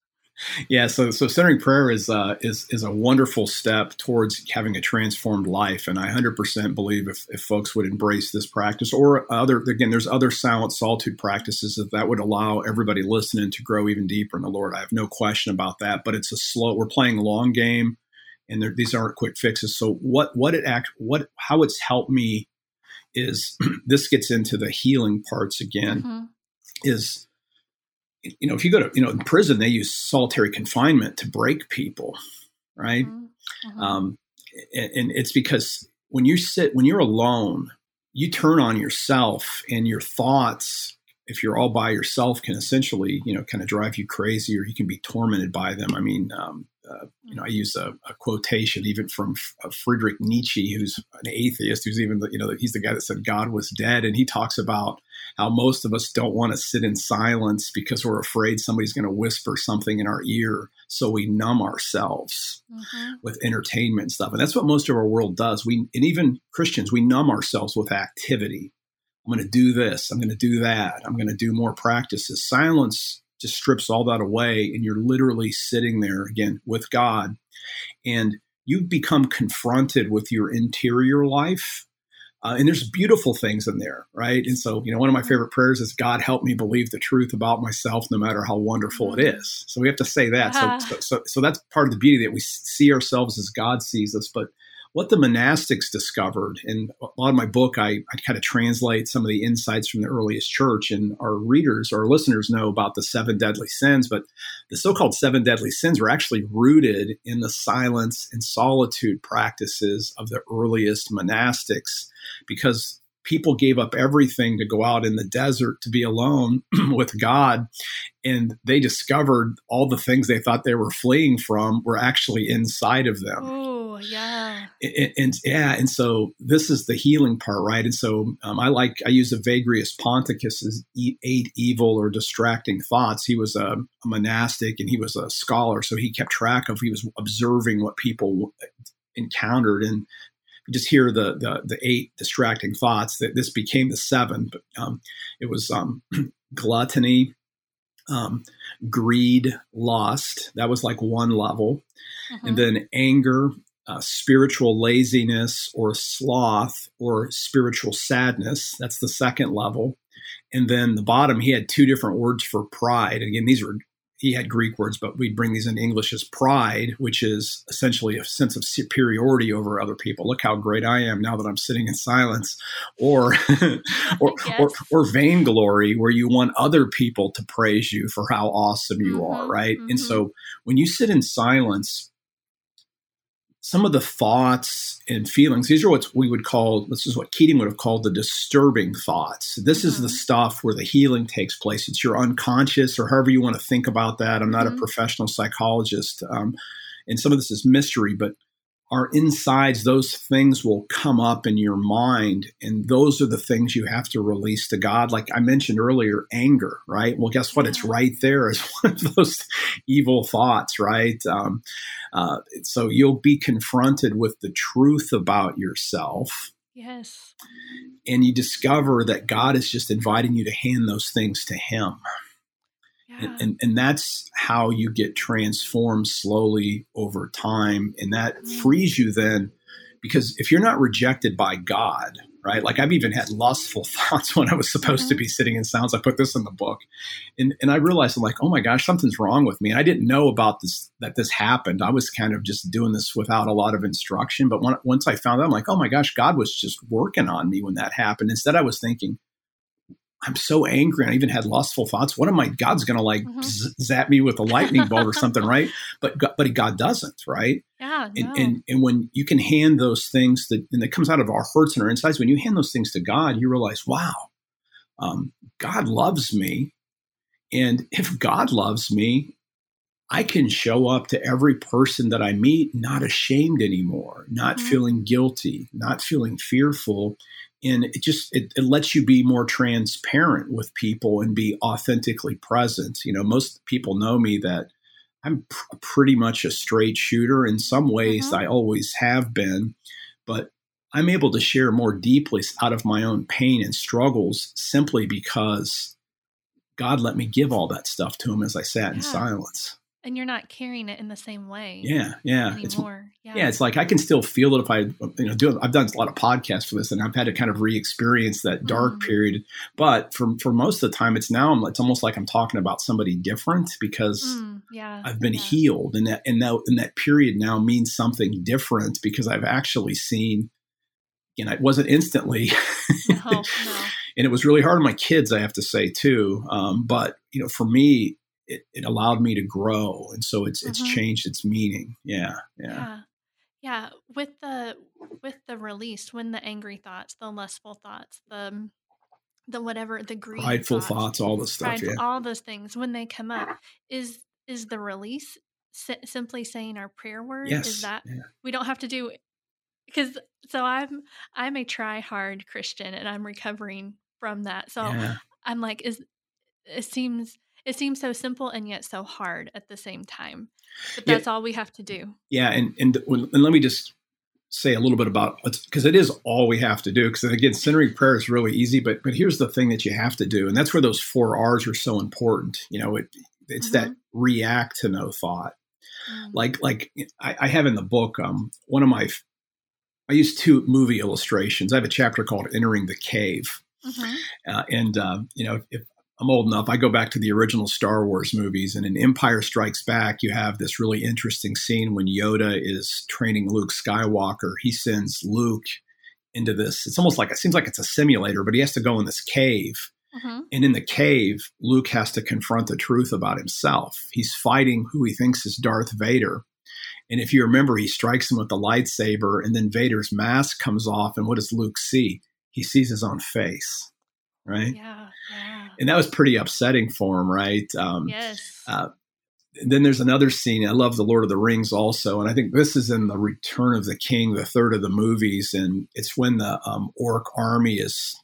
[SPEAKER 2] yeah. So so centering prayer is uh, is is a wonderful step towards having a transformed life, and I 100% believe if, if folks would embrace this practice or other again, there's other silent solitude practices that that would allow everybody listening to grow even deeper in the Lord. I have no question about that, but it's a slow. We're playing a long game, and there, these aren't quick fixes. So what what it act what how it's helped me is this gets into the healing parts again
[SPEAKER 1] Mhm.
[SPEAKER 2] Is you know if you go to you know in prison they use solitary confinement to break people right
[SPEAKER 1] Mhm. Mhm.
[SPEAKER 2] um, and, and it's because when you sit when you're alone you turn on yourself and your thoughts if you're all by yourself can essentially you know kind of drive you crazy or you can be tormented by them i mean um, uh, you know i use a, a quotation even from F- uh, friedrich nietzsche who's an atheist who's even the, you know he's the guy that said god was dead and he talks about how most of us don't want to sit in silence because we're afraid somebody's going to whisper something in our ear so we numb ourselves
[SPEAKER 1] Mhm.
[SPEAKER 2] with entertainment and stuff. And that's what most of our world does. We and even Christians, we numb ourselves with activity. I'm going to do this. I'm going to do that. I'm going to do more practices. Silence just strips all that away, and you're literally sitting there again with God, and you become confronted with your interior life. Uh, and there's beautiful things in there, right? And so, you know, one of my favorite prayers is God help me believe the truth about myself, no matter how wonderful it is. So we have to say that. So, so, so, so that's part of the beauty that we see ourselves as God sees us. But what the monastics discovered, and a lot of my book, I, I kind of translate some of the insights from the earliest church, and our readers, our listeners know about the seven deadly sins, but the so-called seven deadly sins were actually rooted in the silence and solitude practices of the earliest monastics because people gave up everything to go out in the desert to be alone with God and they discovered all the things they thought they were fleeing from were actually inside of them
[SPEAKER 1] Oh yeah.
[SPEAKER 2] and, and, yeah, and so this is the healing part, right? And so um, I like I use Evagrius Ponticus's e- eight evil or distracting thoughts. He was a, a monastic and he was a scholar, so he kept track of. He was observing what people encountered, and you just hear the the, the eight distracting thoughts. That this became the seven, but um, it was um, gluttony, um, greed, lust. That was like one level
[SPEAKER 1] Mhm.
[SPEAKER 2] and then anger, uh, spiritual laziness or sloth or spiritual sadness. That's the second level. And then the bottom, he had two different words for pride. Again, these were he had Greek words, but we'd bring these in English as pride, which is essentially a sense of superiority over other people. Look how great I am now that I'm sitting in silence, or or,
[SPEAKER 1] Yes.
[SPEAKER 2] or or vainglory, where you want other people to praise you for how awesome you are,
[SPEAKER 1] Mhm,
[SPEAKER 2] right? And
[SPEAKER 1] mhm.
[SPEAKER 2] so when you sit in silence, some of the thoughts and feelings these are what we would call this is what keating would have called the disturbing thoughts this is the
[SPEAKER 1] Mhm.
[SPEAKER 2] stuff where the healing takes place it's your unconscious or however you want to think about that i'm not
[SPEAKER 1] Mhm.
[SPEAKER 2] a professional psychologist um, and some of this is mystery but our insides, those things will come up in your mind. And those are the things you have to release to God. Like I mentioned earlier, anger, right? Well, guess what? It's right there as one of those evil thoughts, right? Um, uh, so you'll be confronted with the truth about yourself.
[SPEAKER 1] Yes.
[SPEAKER 2] And you discover that God is just inviting you to hand those things to Him. And, and, and that's how you get transformed slowly over time. And that mm. frees you then, because if you're not rejected by God, right? Like I've even had lustful thoughts when I was supposed mm-hmm. to be sitting in silence. I put this in the book, and and I realized I'm like, oh my gosh, something's wrong with me. And I didn't know about this that this happened. I was kind of just doing this without a lot of instruction. But when, once I found out, I'm like, oh my gosh, God was just working on me when that happened. Instead, I was thinking, I'm so angry. I even had lustful thoughts. What am I? God's going to like mm-hmm. z- zap me with a lightning bolt or something, right? But but God doesn't, right?
[SPEAKER 1] Yeah.
[SPEAKER 2] And, no. and and when you can hand those things that and that comes out of our hurts and our insides, when you hand those things to God, you realize, wow, um, God loves me, and if God loves me, I can show up to every person that I meet not ashamed anymore, not mm-hmm. feeling guilty, not feeling fearful and it just it, it, lets you be more transparent with people and be authentically present you know most people know me that i'm pr- pretty much a straight shooter in some ways mm-hmm. i always have been but i'm able to share more deeply out of my own pain and struggles simply because god let me give all that stuff to him as i sat yeah. in silence
[SPEAKER 1] and you're not carrying it in the same way.
[SPEAKER 2] Yeah, yeah.
[SPEAKER 1] Anymore.
[SPEAKER 2] It's, yeah. yeah, it's like I can still feel it if I, you know, do. I've done a lot of podcasts for this, and I've had to kind of re-experience that dark mm. period. But for for most of the time, it's now it's almost like I'm talking about somebody different because
[SPEAKER 1] mm, yeah,
[SPEAKER 2] I've been
[SPEAKER 1] yeah.
[SPEAKER 2] healed, and that and that and that period now means something different because I've actually seen. You know, it wasn't instantly.
[SPEAKER 1] no, no.
[SPEAKER 2] and it was really hard on my kids, I have to say too. Um, but you know, for me, it, it allowed me to grow and so it's it's mm-hmm. changed its meaning yeah,
[SPEAKER 1] yeah yeah yeah with the with the release when the angry thoughts the lustful thoughts the the whatever the greed
[SPEAKER 2] prideful thoughts, thoughts all the stuff prideful,
[SPEAKER 1] yeah. all those things when they come up is is the release si- simply saying our prayer word
[SPEAKER 2] yes.
[SPEAKER 1] is that
[SPEAKER 2] yeah.
[SPEAKER 1] we don't have to do because so i'm i'm a try hard christian and i'm recovering from that so yeah. i'm like is it seems it seems so simple and yet so hard at the same time. But that's yeah. all we have to do.
[SPEAKER 2] Yeah, and and, and let me just say a little bit about because it is all we have to do. Because again, centering prayer is really easy, but but here's the thing that you have to do, and that's where those four R's are so important. You know, it it's mm-hmm. that react to no thought. Mm-hmm. Like like I, I, have in the book um, one of my I use two movie illustrations. I have a chapter called "Entering the Cave." Mm-hmm. Uh, and uh, you know, if, I'm old enough. I go back to the original Star Wars movies, and in Empire Strikes Back, you have this really interesting scene when Yoda is training Luke Skywalker. He sends Luke into this. It's almost like it seems like it's a simulator, but he has to go in this cave. Mm-hmm. And in the cave, Luke has to confront the truth about himself. He's fighting who he thinks is Darth Vader. And if you remember, he strikes him with the lightsaber, and then Vader's mask comes off. And what does Luke see? He sees his own face, right?
[SPEAKER 1] Yeah. yeah
[SPEAKER 2] and that was pretty upsetting for him, right?
[SPEAKER 1] Um, yes. Uh,
[SPEAKER 2] then there's another scene. I love the Lord of the Rings also, and I think this is in the Return of the King, the third of the movies, and it's when the um, orc army is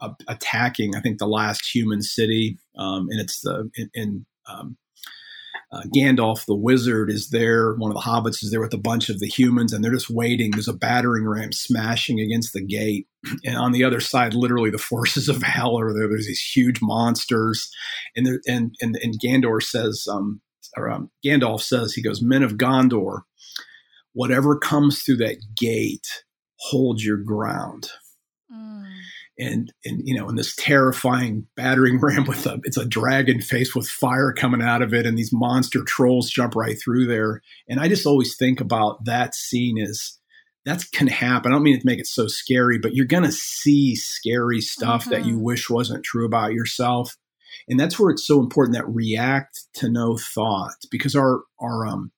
[SPEAKER 2] uh, attacking. I think the last human city, um, and it's the in, in um, uh, Gandalf the wizard is there. One of the hobbits is there with a bunch of the humans, and they're just waiting. There's a battering ram smashing against the gate, and on the other side, literally the forces of hell are there. There's these huge monsters, and there, and and and Gandor says, um, or um, Gandalf says, he goes, "Men of Gondor, whatever comes through that gate, hold your ground." And and you know, in this terrifying battering ram with a it's a dragon face with fire coming out of it, and these monster trolls jump right through there. And I just always think about that scene as that can happen. I don't mean to make it so scary, but you're gonna see scary stuff mm-hmm. that you mm-hmm. wish wasn't true about yourself. And that's where it's so important that react to no thought because our our um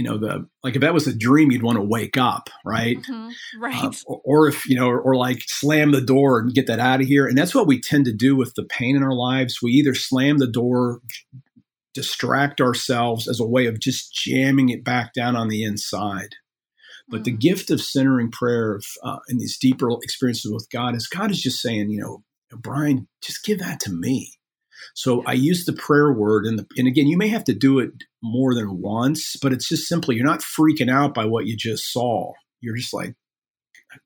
[SPEAKER 2] you know the like if that was a dream you'd want to wake up right
[SPEAKER 1] mm-hmm. right uh,
[SPEAKER 2] or, or, if you know or, or, like slam the door and get that out of here and that's what we tend to do with the pain in our lives we either slam the door distract ourselves as a way of just jamming it back down on the inside But the gift of centering prayer uh, in these deeper experiences with God is God is just saying, you know, Brian, just give that to me. So I use the prayer word, and, the, and again, you may have to do it more than once, but it's just simply you're not freaking out by what you just saw. You're just like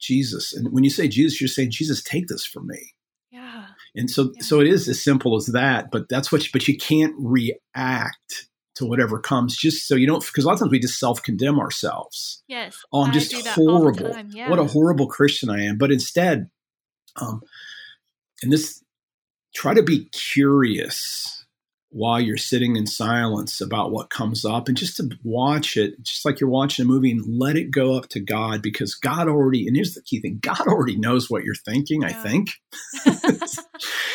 [SPEAKER 2] Jesus, and when you say Jesus, you're saying Jesus, take this from me.
[SPEAKER 1] Yeah.
[SPEAKER 2] And so,
[SPEAKER 1] yeah.
[SPEAKER 2] so it is as simple as that. But that's what. You, but you can't react to whatever comes just so you don't because a lot of times we just self-condemn ourselves
[SPEAKER 1] yes
[SPEAKER 2] oh i'm just horrible yeah. what a horrible christian i am but instead um and this try to be curious while you're sitting in silence about what comes up and just to watch it, just like you're watching a movie and let it go up to God because God already, and here's the key thing God already knows what you're thinking, yeah. I think.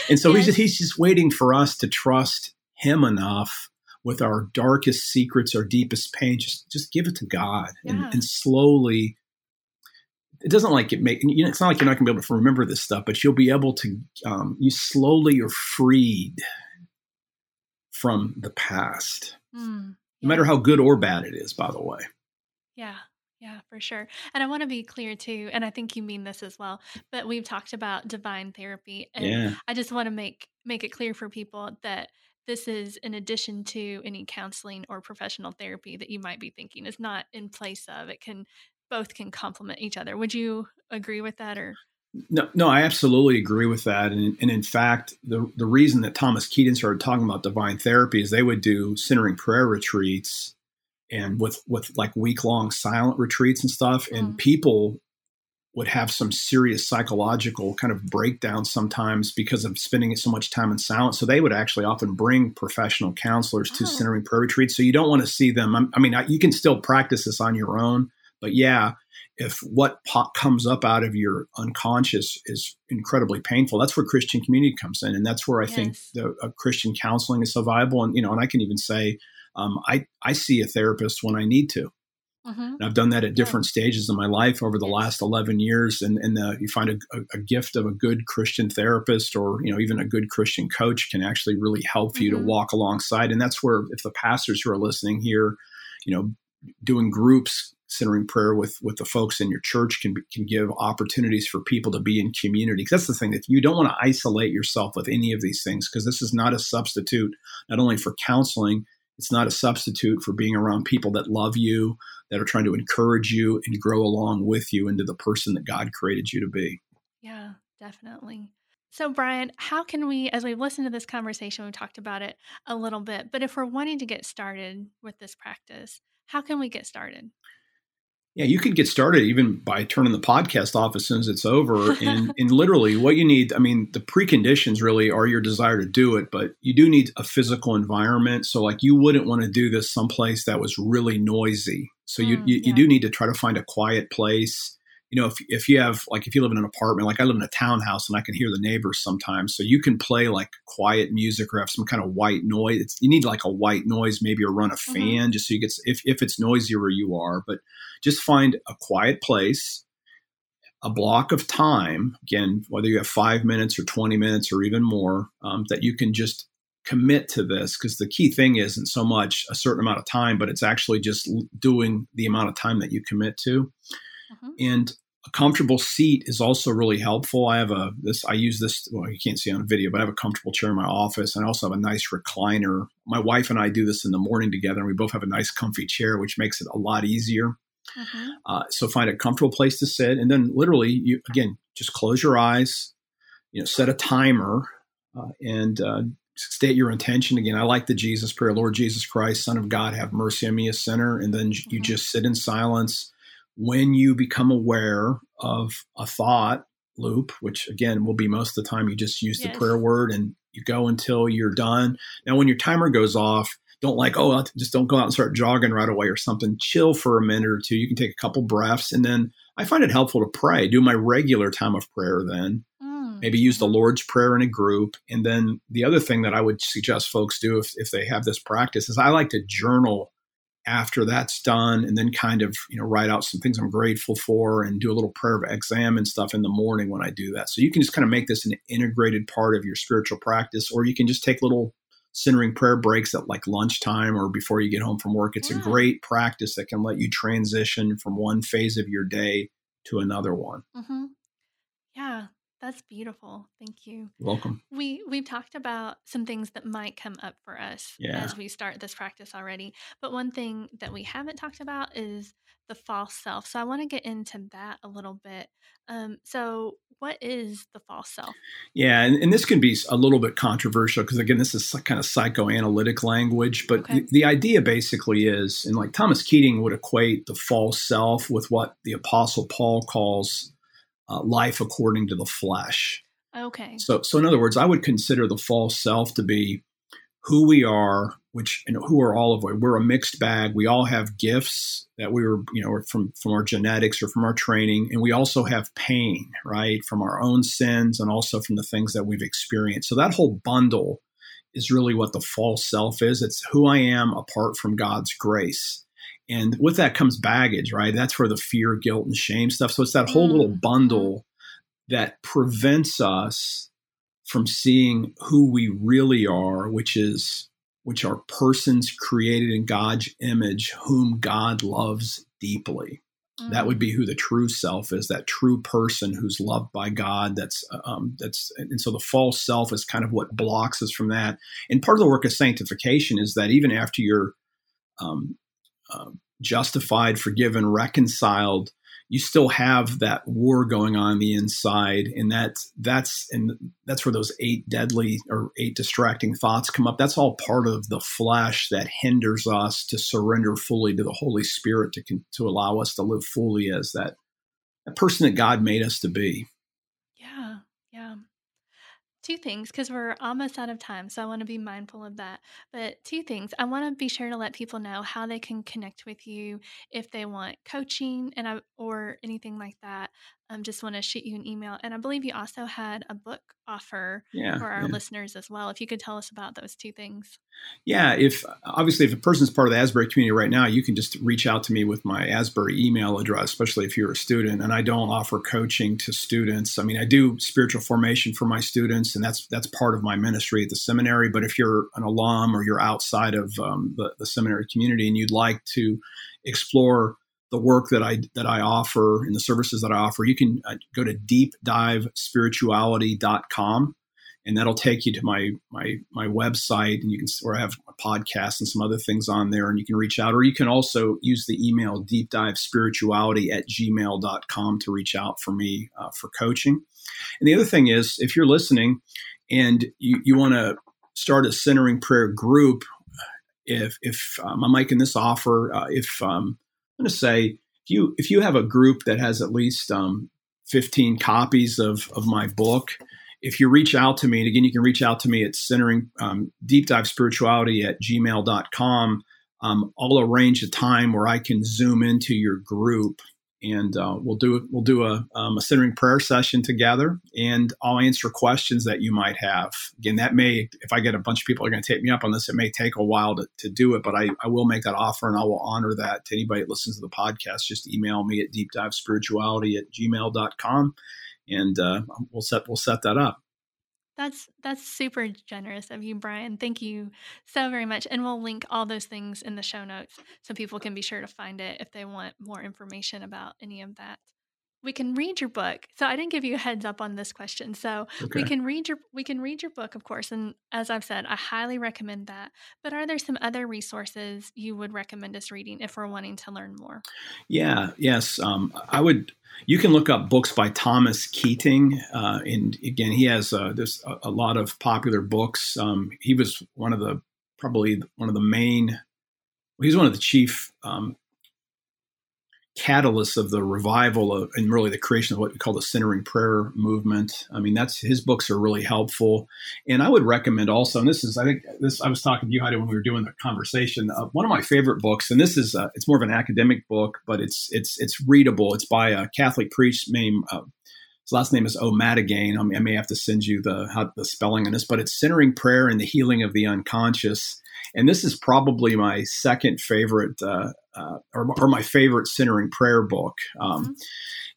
[SPEAKER 2] and so yes. he's, just, he's just waiting for us to trust him enough with our darkest secrets, our deepest pain, just, just give it to God yeah. and, and slowly it doesn't like it make you know, it's not like you're not gonna be able to remember this stuff, but you'll be able to um, you slowly are freed from the past. Mm, yeah. No matter how good or bad it is, by the way.
[SPEAKER 1] Yeah. Yeah, for sure. And I want to be clear too, and I think you mean this as well, but we've talked about divine therapy. And
[SPEAKER 2] yeah.
[SPEAKER 1] I just want to make make it clear for people that this is in addition to any counseling or professional therapy that you might be thinking is not in place of. It can both can complement each other. Would you agree with that or?
[SPEAKER 2] No, no, I absolutely agree with that. And, and in fact, the, the reason that Thomas Keating started talking about divine therapy is they would do centering prayer retreats and with, with like week long silent retreats and stuff. Mm. And people would have some serious psychological kind of breakdown sometimes because of spending so much time in silence. So they would actually often bring professional counselors to oh. centering prayer retreats. So you don't want to see them. I mean, you can still practice this on your own, but yeah, if what pop comes up out of your unconscious is incredibly painful, that's where Christian community comes in, and that's where I yes. think the uh, Christian counseling is so viable. And you know, and I can even say, um, I I see a therapist when I need to. Mm-hmm. I've done that at different yeah. stages in my life over the last 11 years. And, and the, you find a, a, a, gift of a good Christian therapist or, you know, even a good Christian coach can actually really help mm-hmm. you to mm-hmm. walk alongside. And that's where, if the pastors who are listening here, you know, doing groups centering prayer with with the folks in your church can can give opportunities for people to be in community. That's the thing that you don't want to isolate yourself with any of these things because this is not a substitute not only for counseling, it's not a substitute for being around people that love you, that are trying to encourage you and grow along with you into the person that God created you to be.
[SPEAKER 1] Yeah, definitely. So, Brian, how can we, as we've listened to this conversation, we've talked about it a little bit, but if we're wanting to get started with this practice, how can we get started?
[SPEAKER 2] Yeah, you could get started even by turning the podcast off as soon as it's over. And, and literally, what you need, I mean, the preconditions really are your desire to do it, but you do need a physical environment. So, like, you wouldn't want to do this someplace that was really noisy. So, you, mm, you, yeah. you do need to try to find a quiet place you know, if, if you have like if you live in an apartment, like I live in a townhouse and I can hear the neighbors sometimes, so you can play like quiet music or have some kind of white noise. It's, you need like a white noise, maybe or run a mm-hmm. fan mm-hmm. just so you get if if it's noisier where you are. But just find a quiet place, a block of time. Again, whether you have five minutes or twenty minutes or even more, um, that you can just commit to this because the key thing isn't so much a certain amount of time, but it's actually just doing the amount of time that you commit to. Mm-hmm. And a comfortable seat is also really helpful. I have a this I use this well you can't see on a video, but I have a comfortable chair in my office and I also have a nice recliner. My wife and I do this in the morning together and we both have a nice comfy chair which makes it a lot easier. Mm-hmm. Uh, so find a comfortable place to sit and then literally you again just close your eyes, you know, set a timer uh, and uh, state your intention again. I like the Jesus prayer, Lord Jesus Christ, Son of God, have mercy on me, a sinner, and then mm-hmm. you just sit in silence when you become aware of a thought loop, which again will be most of the time you just use yes. the prayer word and you go until you're done. Now, when your timer goes off, don't like, oh, just don't go out and start jogging right away or something. Chill for a minute or two. You can take a couple breaths. And then I find it helpful to pray, do my regular time of prayer then. Mm. Maybe use the mm-hmm. Lord's Prayer in a group. And then the other thing that I would suggest folks do if, if they have this practice is I like to journal after that's done and then kind of you know write out some things i'm grateful for and do a little prayer of exam and stuff in the morning when i do that so you can just kind of make this an integrated part of your spiritual practice or you can just take little centering prayer breaks at like lunchtime or before you get home from work. It's yeah. a great practice that can let you transition from one phase of your day to another one.
[SPEAKER 1] Mm-hmm. Yeah, that's beautiful. Thank you.
[SPEAKER 2] Welcome.
[SPEAKER 1] We we've talked about some things that might come up for us
[SPEAKER 2] yeah.
[SPEAKER 1] as we start this practice already. But one thing that we haven't talked about is the false self. So I want to get into that a little bit. Um, so what is the false self?
[SPEAKER 2] Yeah, and, and this can be a little bit controversial because again, this is kind of psychoanalytic language. But okay. the, the idea basically is, and like Thomas Keating would equate the false self with what the Apostle Paul calls uh, life according to the flesh.
[SPEAKER 1] Okay.
[SPEAKER 2] So, so in other words, I would consider the false self to be who we are, which you know, who are all of us. We're a mixed bag. We all have gifts that we were, you know, from from our genetics or from our training, and we also have pain, right, from our own sins and also from the things that we've experienced. So that whole bundle is really what the false self is. It's who I am apart from God's grace. And with that comes baggage, right? That's where the fear, guilt, and shame stuff. So it's that whole little mm-hmm. bundle that prevents us from seeing who we really are, which is which are persons created in God's image, whom God loves deeply. Mm-hmm. That would mm. be who the true self is. That true person who's loved by God. That's um, that's and so the false self is kind of what blocks us from that. And part of the work of sanctification is that even after you're um, uh, justified, forgiven, reconciled, you still have that war going on, on the inside, and that's that's and that's where those eight deadly or eight distracting thoughts come up. That's all part of the flesh that hinders us to surrender fully to the Holy Spirit to to allow us to live fully as that that person that God made us to be.
[SPEAKER 1] Yeah, yeah two things because we're almost out of time. So I want to be mindful of that. But two things I want to be sure to let people know how they can connect with you if they want coaching and or anything like that. Um, just want to shoot you an email. And I believe you also had a book offer
[SPEAKER 2] yeah,
[SPEAKER 1] for our
[SPEAKER 2] yeah.
[SPEAKER 1] listeners as well. If you could tell us about those two things.
[SPEAKER 2] Yeah, if obviously if a person's part of the Asbury community right now, you can just reach out to me with my Asbury email address, especially if you're a student. And I don't offer coaching to students. I mean, I do spiritual formation for my students, and that's that's part of my ministry at the seminary. But if you're an alum or you're outside of um, the, the seminary community and you'd like to explore the work that I that I offer and the services that I offer, you can uh, go to deepdivespirituality.com and that'll take you to my my my website and you can where I have a podcast and some other things on there and you can reach out or you can also use the email deepdivespirituality at gmail.com to reach out for me uh, for coaching. And the other thing is if you're listening and you, you want to start a centering prayer group, if if um, I'm making this offer, uh, if um, I'm going to say if you if you have a group that has at least um, 15 copies of of my book, if you reach out to me, and again, you can reach out to me at centering um, deep dive spirituality at gmail.com. Um, I'll arrange a time where I can zoom into your group and uh, we'll do we'll do a, um, a centering prayer session together, and I'll answer questions that you might have. Again, that may if I get a bunch of people are going to take me up on this, it may take a while to, to do it, but I, I will make that offer and I will honor that to anybody that listens to the podcast. Just email me at deepdivespirituality at gmail.com and uh, we'll set we'll set that up.
[SPEAKER 1] That's that's super generous of you, Brian. Thank you so very much. And we'll link all those things in the show notes so people can be sure to find it if they want more information about any of that. We can read your book. So I didn't give you a heads up on this question. So okay. we can read your we can read your book, of course. And as I've said, I highly recommend that. But are there some other resources you would recommend us reading if we're wanting to learn more?
[SPEAKER 2] Yeah, yes. Um, I would you can look up books by Thomas Keating, uh, and again, he has uh, there's a, a, lot of popular books. Um, he was one of the probably one of the main. He's one of the chief um, catalyst of the revival of, and really the creation of what we call the centering prayer movement. I mean, that's his books are really helpful, and I would recommend also. And this is, I think, this I was talking to you Heidi when we were doing the conversation. Uh, one of my favorite books, and this is, uh, it's more of an academic book, but it's it's it's readable. It's by a Catholic priest named. Uh, his last name is mean, I may have to send you the how, the spelling on this, but it's centering prayer and the healing of the unconscious. And this is probably my second favorite uh, uh, or, or, my favorite centering prayer book. Um, mm-hmm.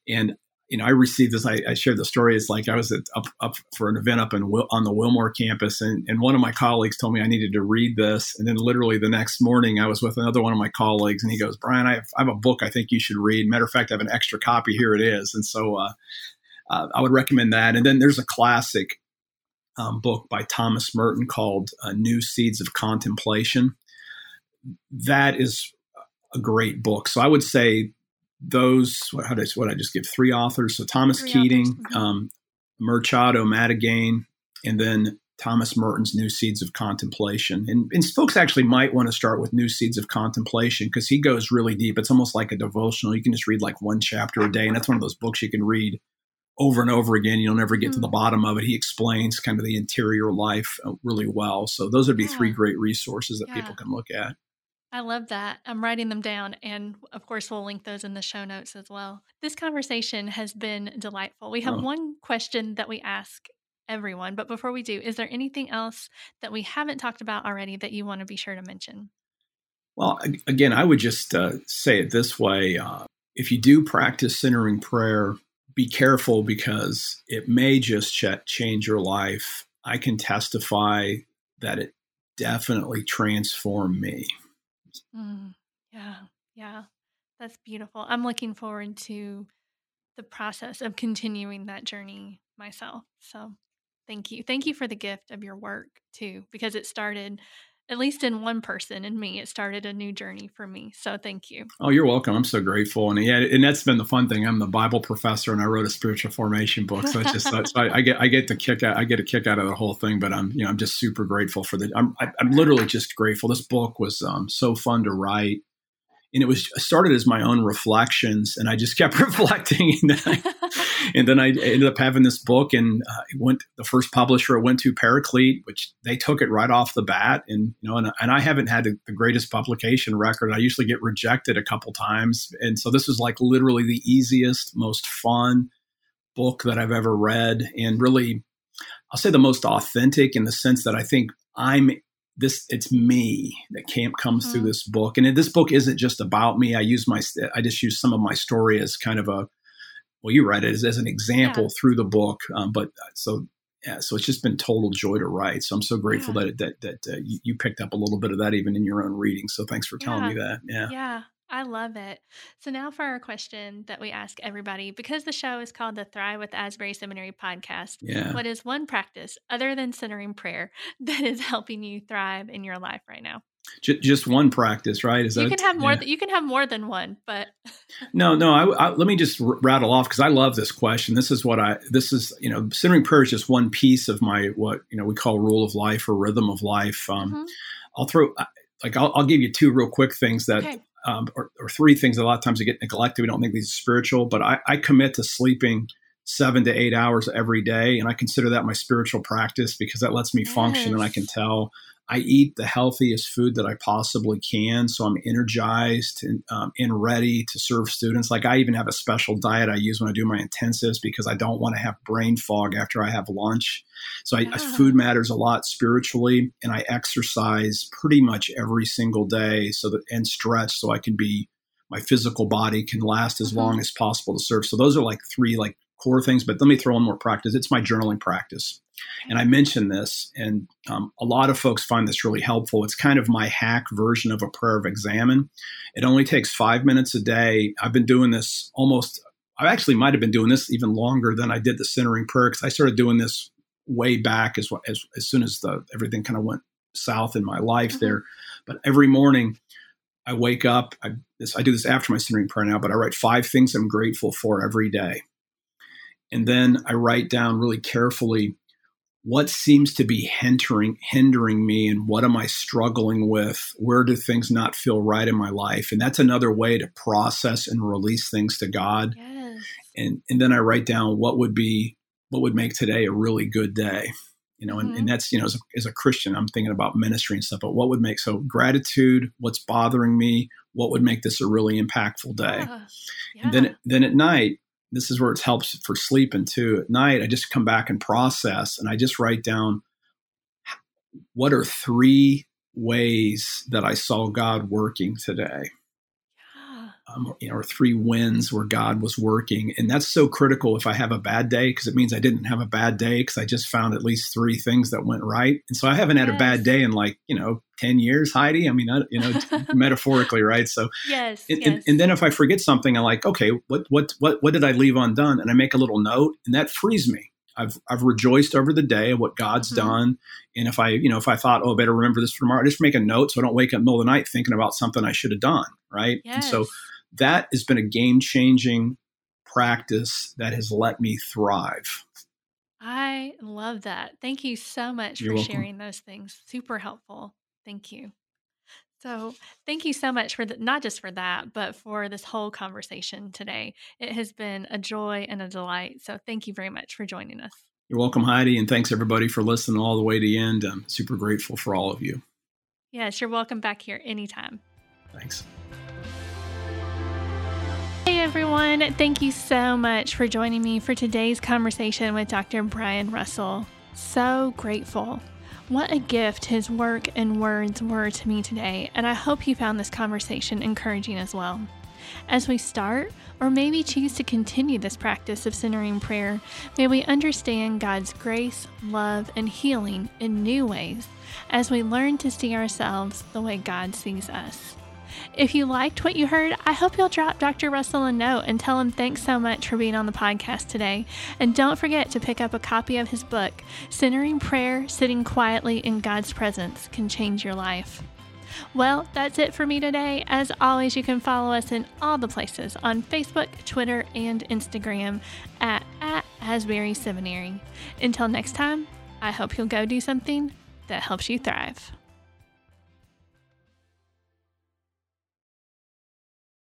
[SPEAKER 2] And you know, I received this. I, I shared the story. It's like I was at, up up for an event up in on the Wilmore campus, and and one of my colleagues told me I needed to read this, and then literally the next morning I was with another one of my colleagues, and he goes, Brian, I have, I have a book I think you should read. Matter of fact, I have an extra copy. Here it is, and so uh, uh, I would recommend that. And then there's a classic um, book by Thomas Merton called uh, New Seeds of Contemplation. That is a great book. So I would say those, how did I, what I just give three authors. So Thomas three Keating, mm-hmm. um, Machado Madigan, and then Thomas Merton's New Seeds of Contemplation. And, and folks actually might want to start with New Seeds of Contemplation because he goes really deep. It's almost like a devotional. You can just read like one chapter a day. And that's one of those books you can read over and over again. You'll never get mm-hmm. to the hmm. bottom of it. He explains kind of the interior life uh, really well. So those would be yeah. three great resources that yeah. people can look at.
[SPEAKER 1] I love that. I'm writing them down. And of course, we'll link those in the show notes as well. This conversation has been delightful. We have oh. one question that we ask everyone. But before we do, is there anything else that we haven't talked about already that you want to be sure to mention?
[SPEAKER 2] Well, again, I would just uh, say it this way. Uh, if you do practice centering prayer, be careful because it may just ch- change your life. I can testify that it definitely transformed me.
[SPEAKER 1] Mm, yeah, yeah, that's beautiful. I'm looking forward to the process of continuing that journey myself. So thank you. Thank you for the gift of your work too, because it started at least in one person in me, it started a new journey for me. So thank you.
[SPEAKER 2] Oh, you're welcome. I'm so grateful. And yeah, and that's been the fun thing. I'm the Bible professor and I wrote a spiritual formation book. So it's just, so I, I, get, I get the kick out, I get a kick out of the whole thing, but I'm, you know, I'm just super grateful for the, I'm, I, am i am literally just grateful. This book was um, so fun to write and it was started as my own reflections and i just kept reflecting and then I, and then I ended up having this book and uh, went the first publisher went to paraclete which they took it right off the bat and you know and, and i haven't had the greatest publication record. I usually get rejected a couple times and so this was like literally the easiest most fun book that i've ever read and really i'll say the most authentic in the sense that i think i'm this it's me that camp comes mm-hmm. through this book and this book isn't just about me i use my i just use some of my story as kind of a well you write it as, as an example yeah. through the book um, but uh, so yeah so it's just been total joy to write so i'm so grateful yeah. that that that uh, you, you, picked up a little bit of that even in your own reading so thanks for telling
[SPEAKER 1] yeah.
[SPEAKER 2] me that yeah
[SPEAKER 1] yeah I love it. So now for our question that we ask everybody, because the show is called the Thrive with Asbury Seminary podcast.
[SPEAKER 2] Yeah.
[SPEAKER 1] What is one practice other than centering prayer that is helping you thrive in your life right now?
[SPEAKER 2] just one practice, right?
[SPEAKER 1] Is you can have more. Yeah. you can have more than one, but
[SPEAKER 2] no, no. I, I, let me just rattle off because I love this question. This is what I. This is you know, centering prayer is just one piece of my what you know we call rule of life or rhythm of life. Um, mm-hmm. I'll throw like I'll, I'll, give you two real quick things that okay um, or, or, three things a lot of times they get neglected. We don't think these are spiritual, but I, I commit to sleeping seven to eight hours every day. And I consider that my spiritual practice because that lets me yes. function and I can tell I eat the healthiest food that I possibly can, so I'm energized and, um, and ready to serve students. Like I even have a special diet I use when I do my intensives because I don't want to have brain fog after I have lunch. So I, food matters a lot spiritually, and I exercise pretty much every single day, so that and stretch so I can be my physical body can last as mm-hmm. long as possible to serve. So those are like three like core things. But let me throw in more practice. It's my journaling practice. And I mentioned this, and um, a lot of folks find this really helpful. It's kind of my hack version of a prayer of examen. It only takes five minutes a day. I've been doing this almost, I actually might have been doing this even longer than I did the centering prayer because I started doing this way back as, as, as soon as the, everything kind of went south in my life mm-hmm. there. But every morning, I wake up. I, this, I do this after my centering prayer now, but I write five things I'm grateful for every day. And then I write down really carefully what seems to be hindering hindering me and what am I struggling with? Where do things not feel right in my life? And that's another way to process and release things to God. Yes. And and then I write down what would be what would make today a really good day. You know, mm-hmm. and, and that's, you know, as a, as a Christian, I'm thinking about ministry and stuff, but what would make so gratitude, what's bothering me, what would make this a really impactful day? Yeah. And then then at night, this is where it helps for sleeping too. At night, I just come back and process, and I just write down what are three ways that I saw God working today. Um, you know, or three wins where God was working. And that's so critical if I have a bad day, because it means I didn't have a bad day because I just found at least three things that went right. And so I haven't had a bad day in like, you know, 10 years, Heidi. I mean, I, you know, metaphorically, right? So,
[SPEAKER 1] yes,
[SPEAKER 2] and,
[SPEAKER 1] yes.
[SPEAKER 2] And, and, then if I forget something, I'm like, okay, what, what, what, what did I leave undone? And I make a little note and that frees me. I've, I've rejoiced over the day of what God's mm-hmm. done. And if I, you know, if I thought, oh, I better remember this for tomorrow, I just make a note so I don't wake up in the middle of the night thinking about something I should have done. Right.
[SPEAKER 1] Yes.
[SPEAKER 2] And so that has been a game changing practice that has let me thrive.
[SPEAKER 1] I love that. Thank you so much You're for welcome. sharing those things. Super helpful. Thank you. So, thank you so much for the, not just for that, but for this whole conversation today. It has been a joy and a delight. So, thank you very much for joining us.
[SPEAKER 2] You're welcome, Heidi, and thanks everybody for listening all the way to the end. I'm super grateful for all of you.
[SPEAKER 1] Yes, you're welcome back here anytime.
[SPEAKER 2] Thanks.
[SPEAKER 1] Everyone, thank you so much for joining me for today's conversation with Dr. Brian Russell. So grateful. What a gift his work and words were to me today, and I hope you found this conversation encouraging as well. As we start, or maybe choose to continue this practice of centering prayer, may we understand God's grace, love, and healing in new ways as we learn to see ourselves the way God sees us. If you liked what you heard, I hope you'll drop Dr. Russell a note and tell him thanks so much for being on the podcast today. And don't forget to pick up a copy of his book, Centering Prayer Sitting Quietly in God's Presence Can Change Your Life. Well, that's it for me today. As always, you can follow us in all the places on Facebook, Twitter, and Instagram at, at Asbury Seminary. Until next time, I hope you'll go do something that helps you thrive.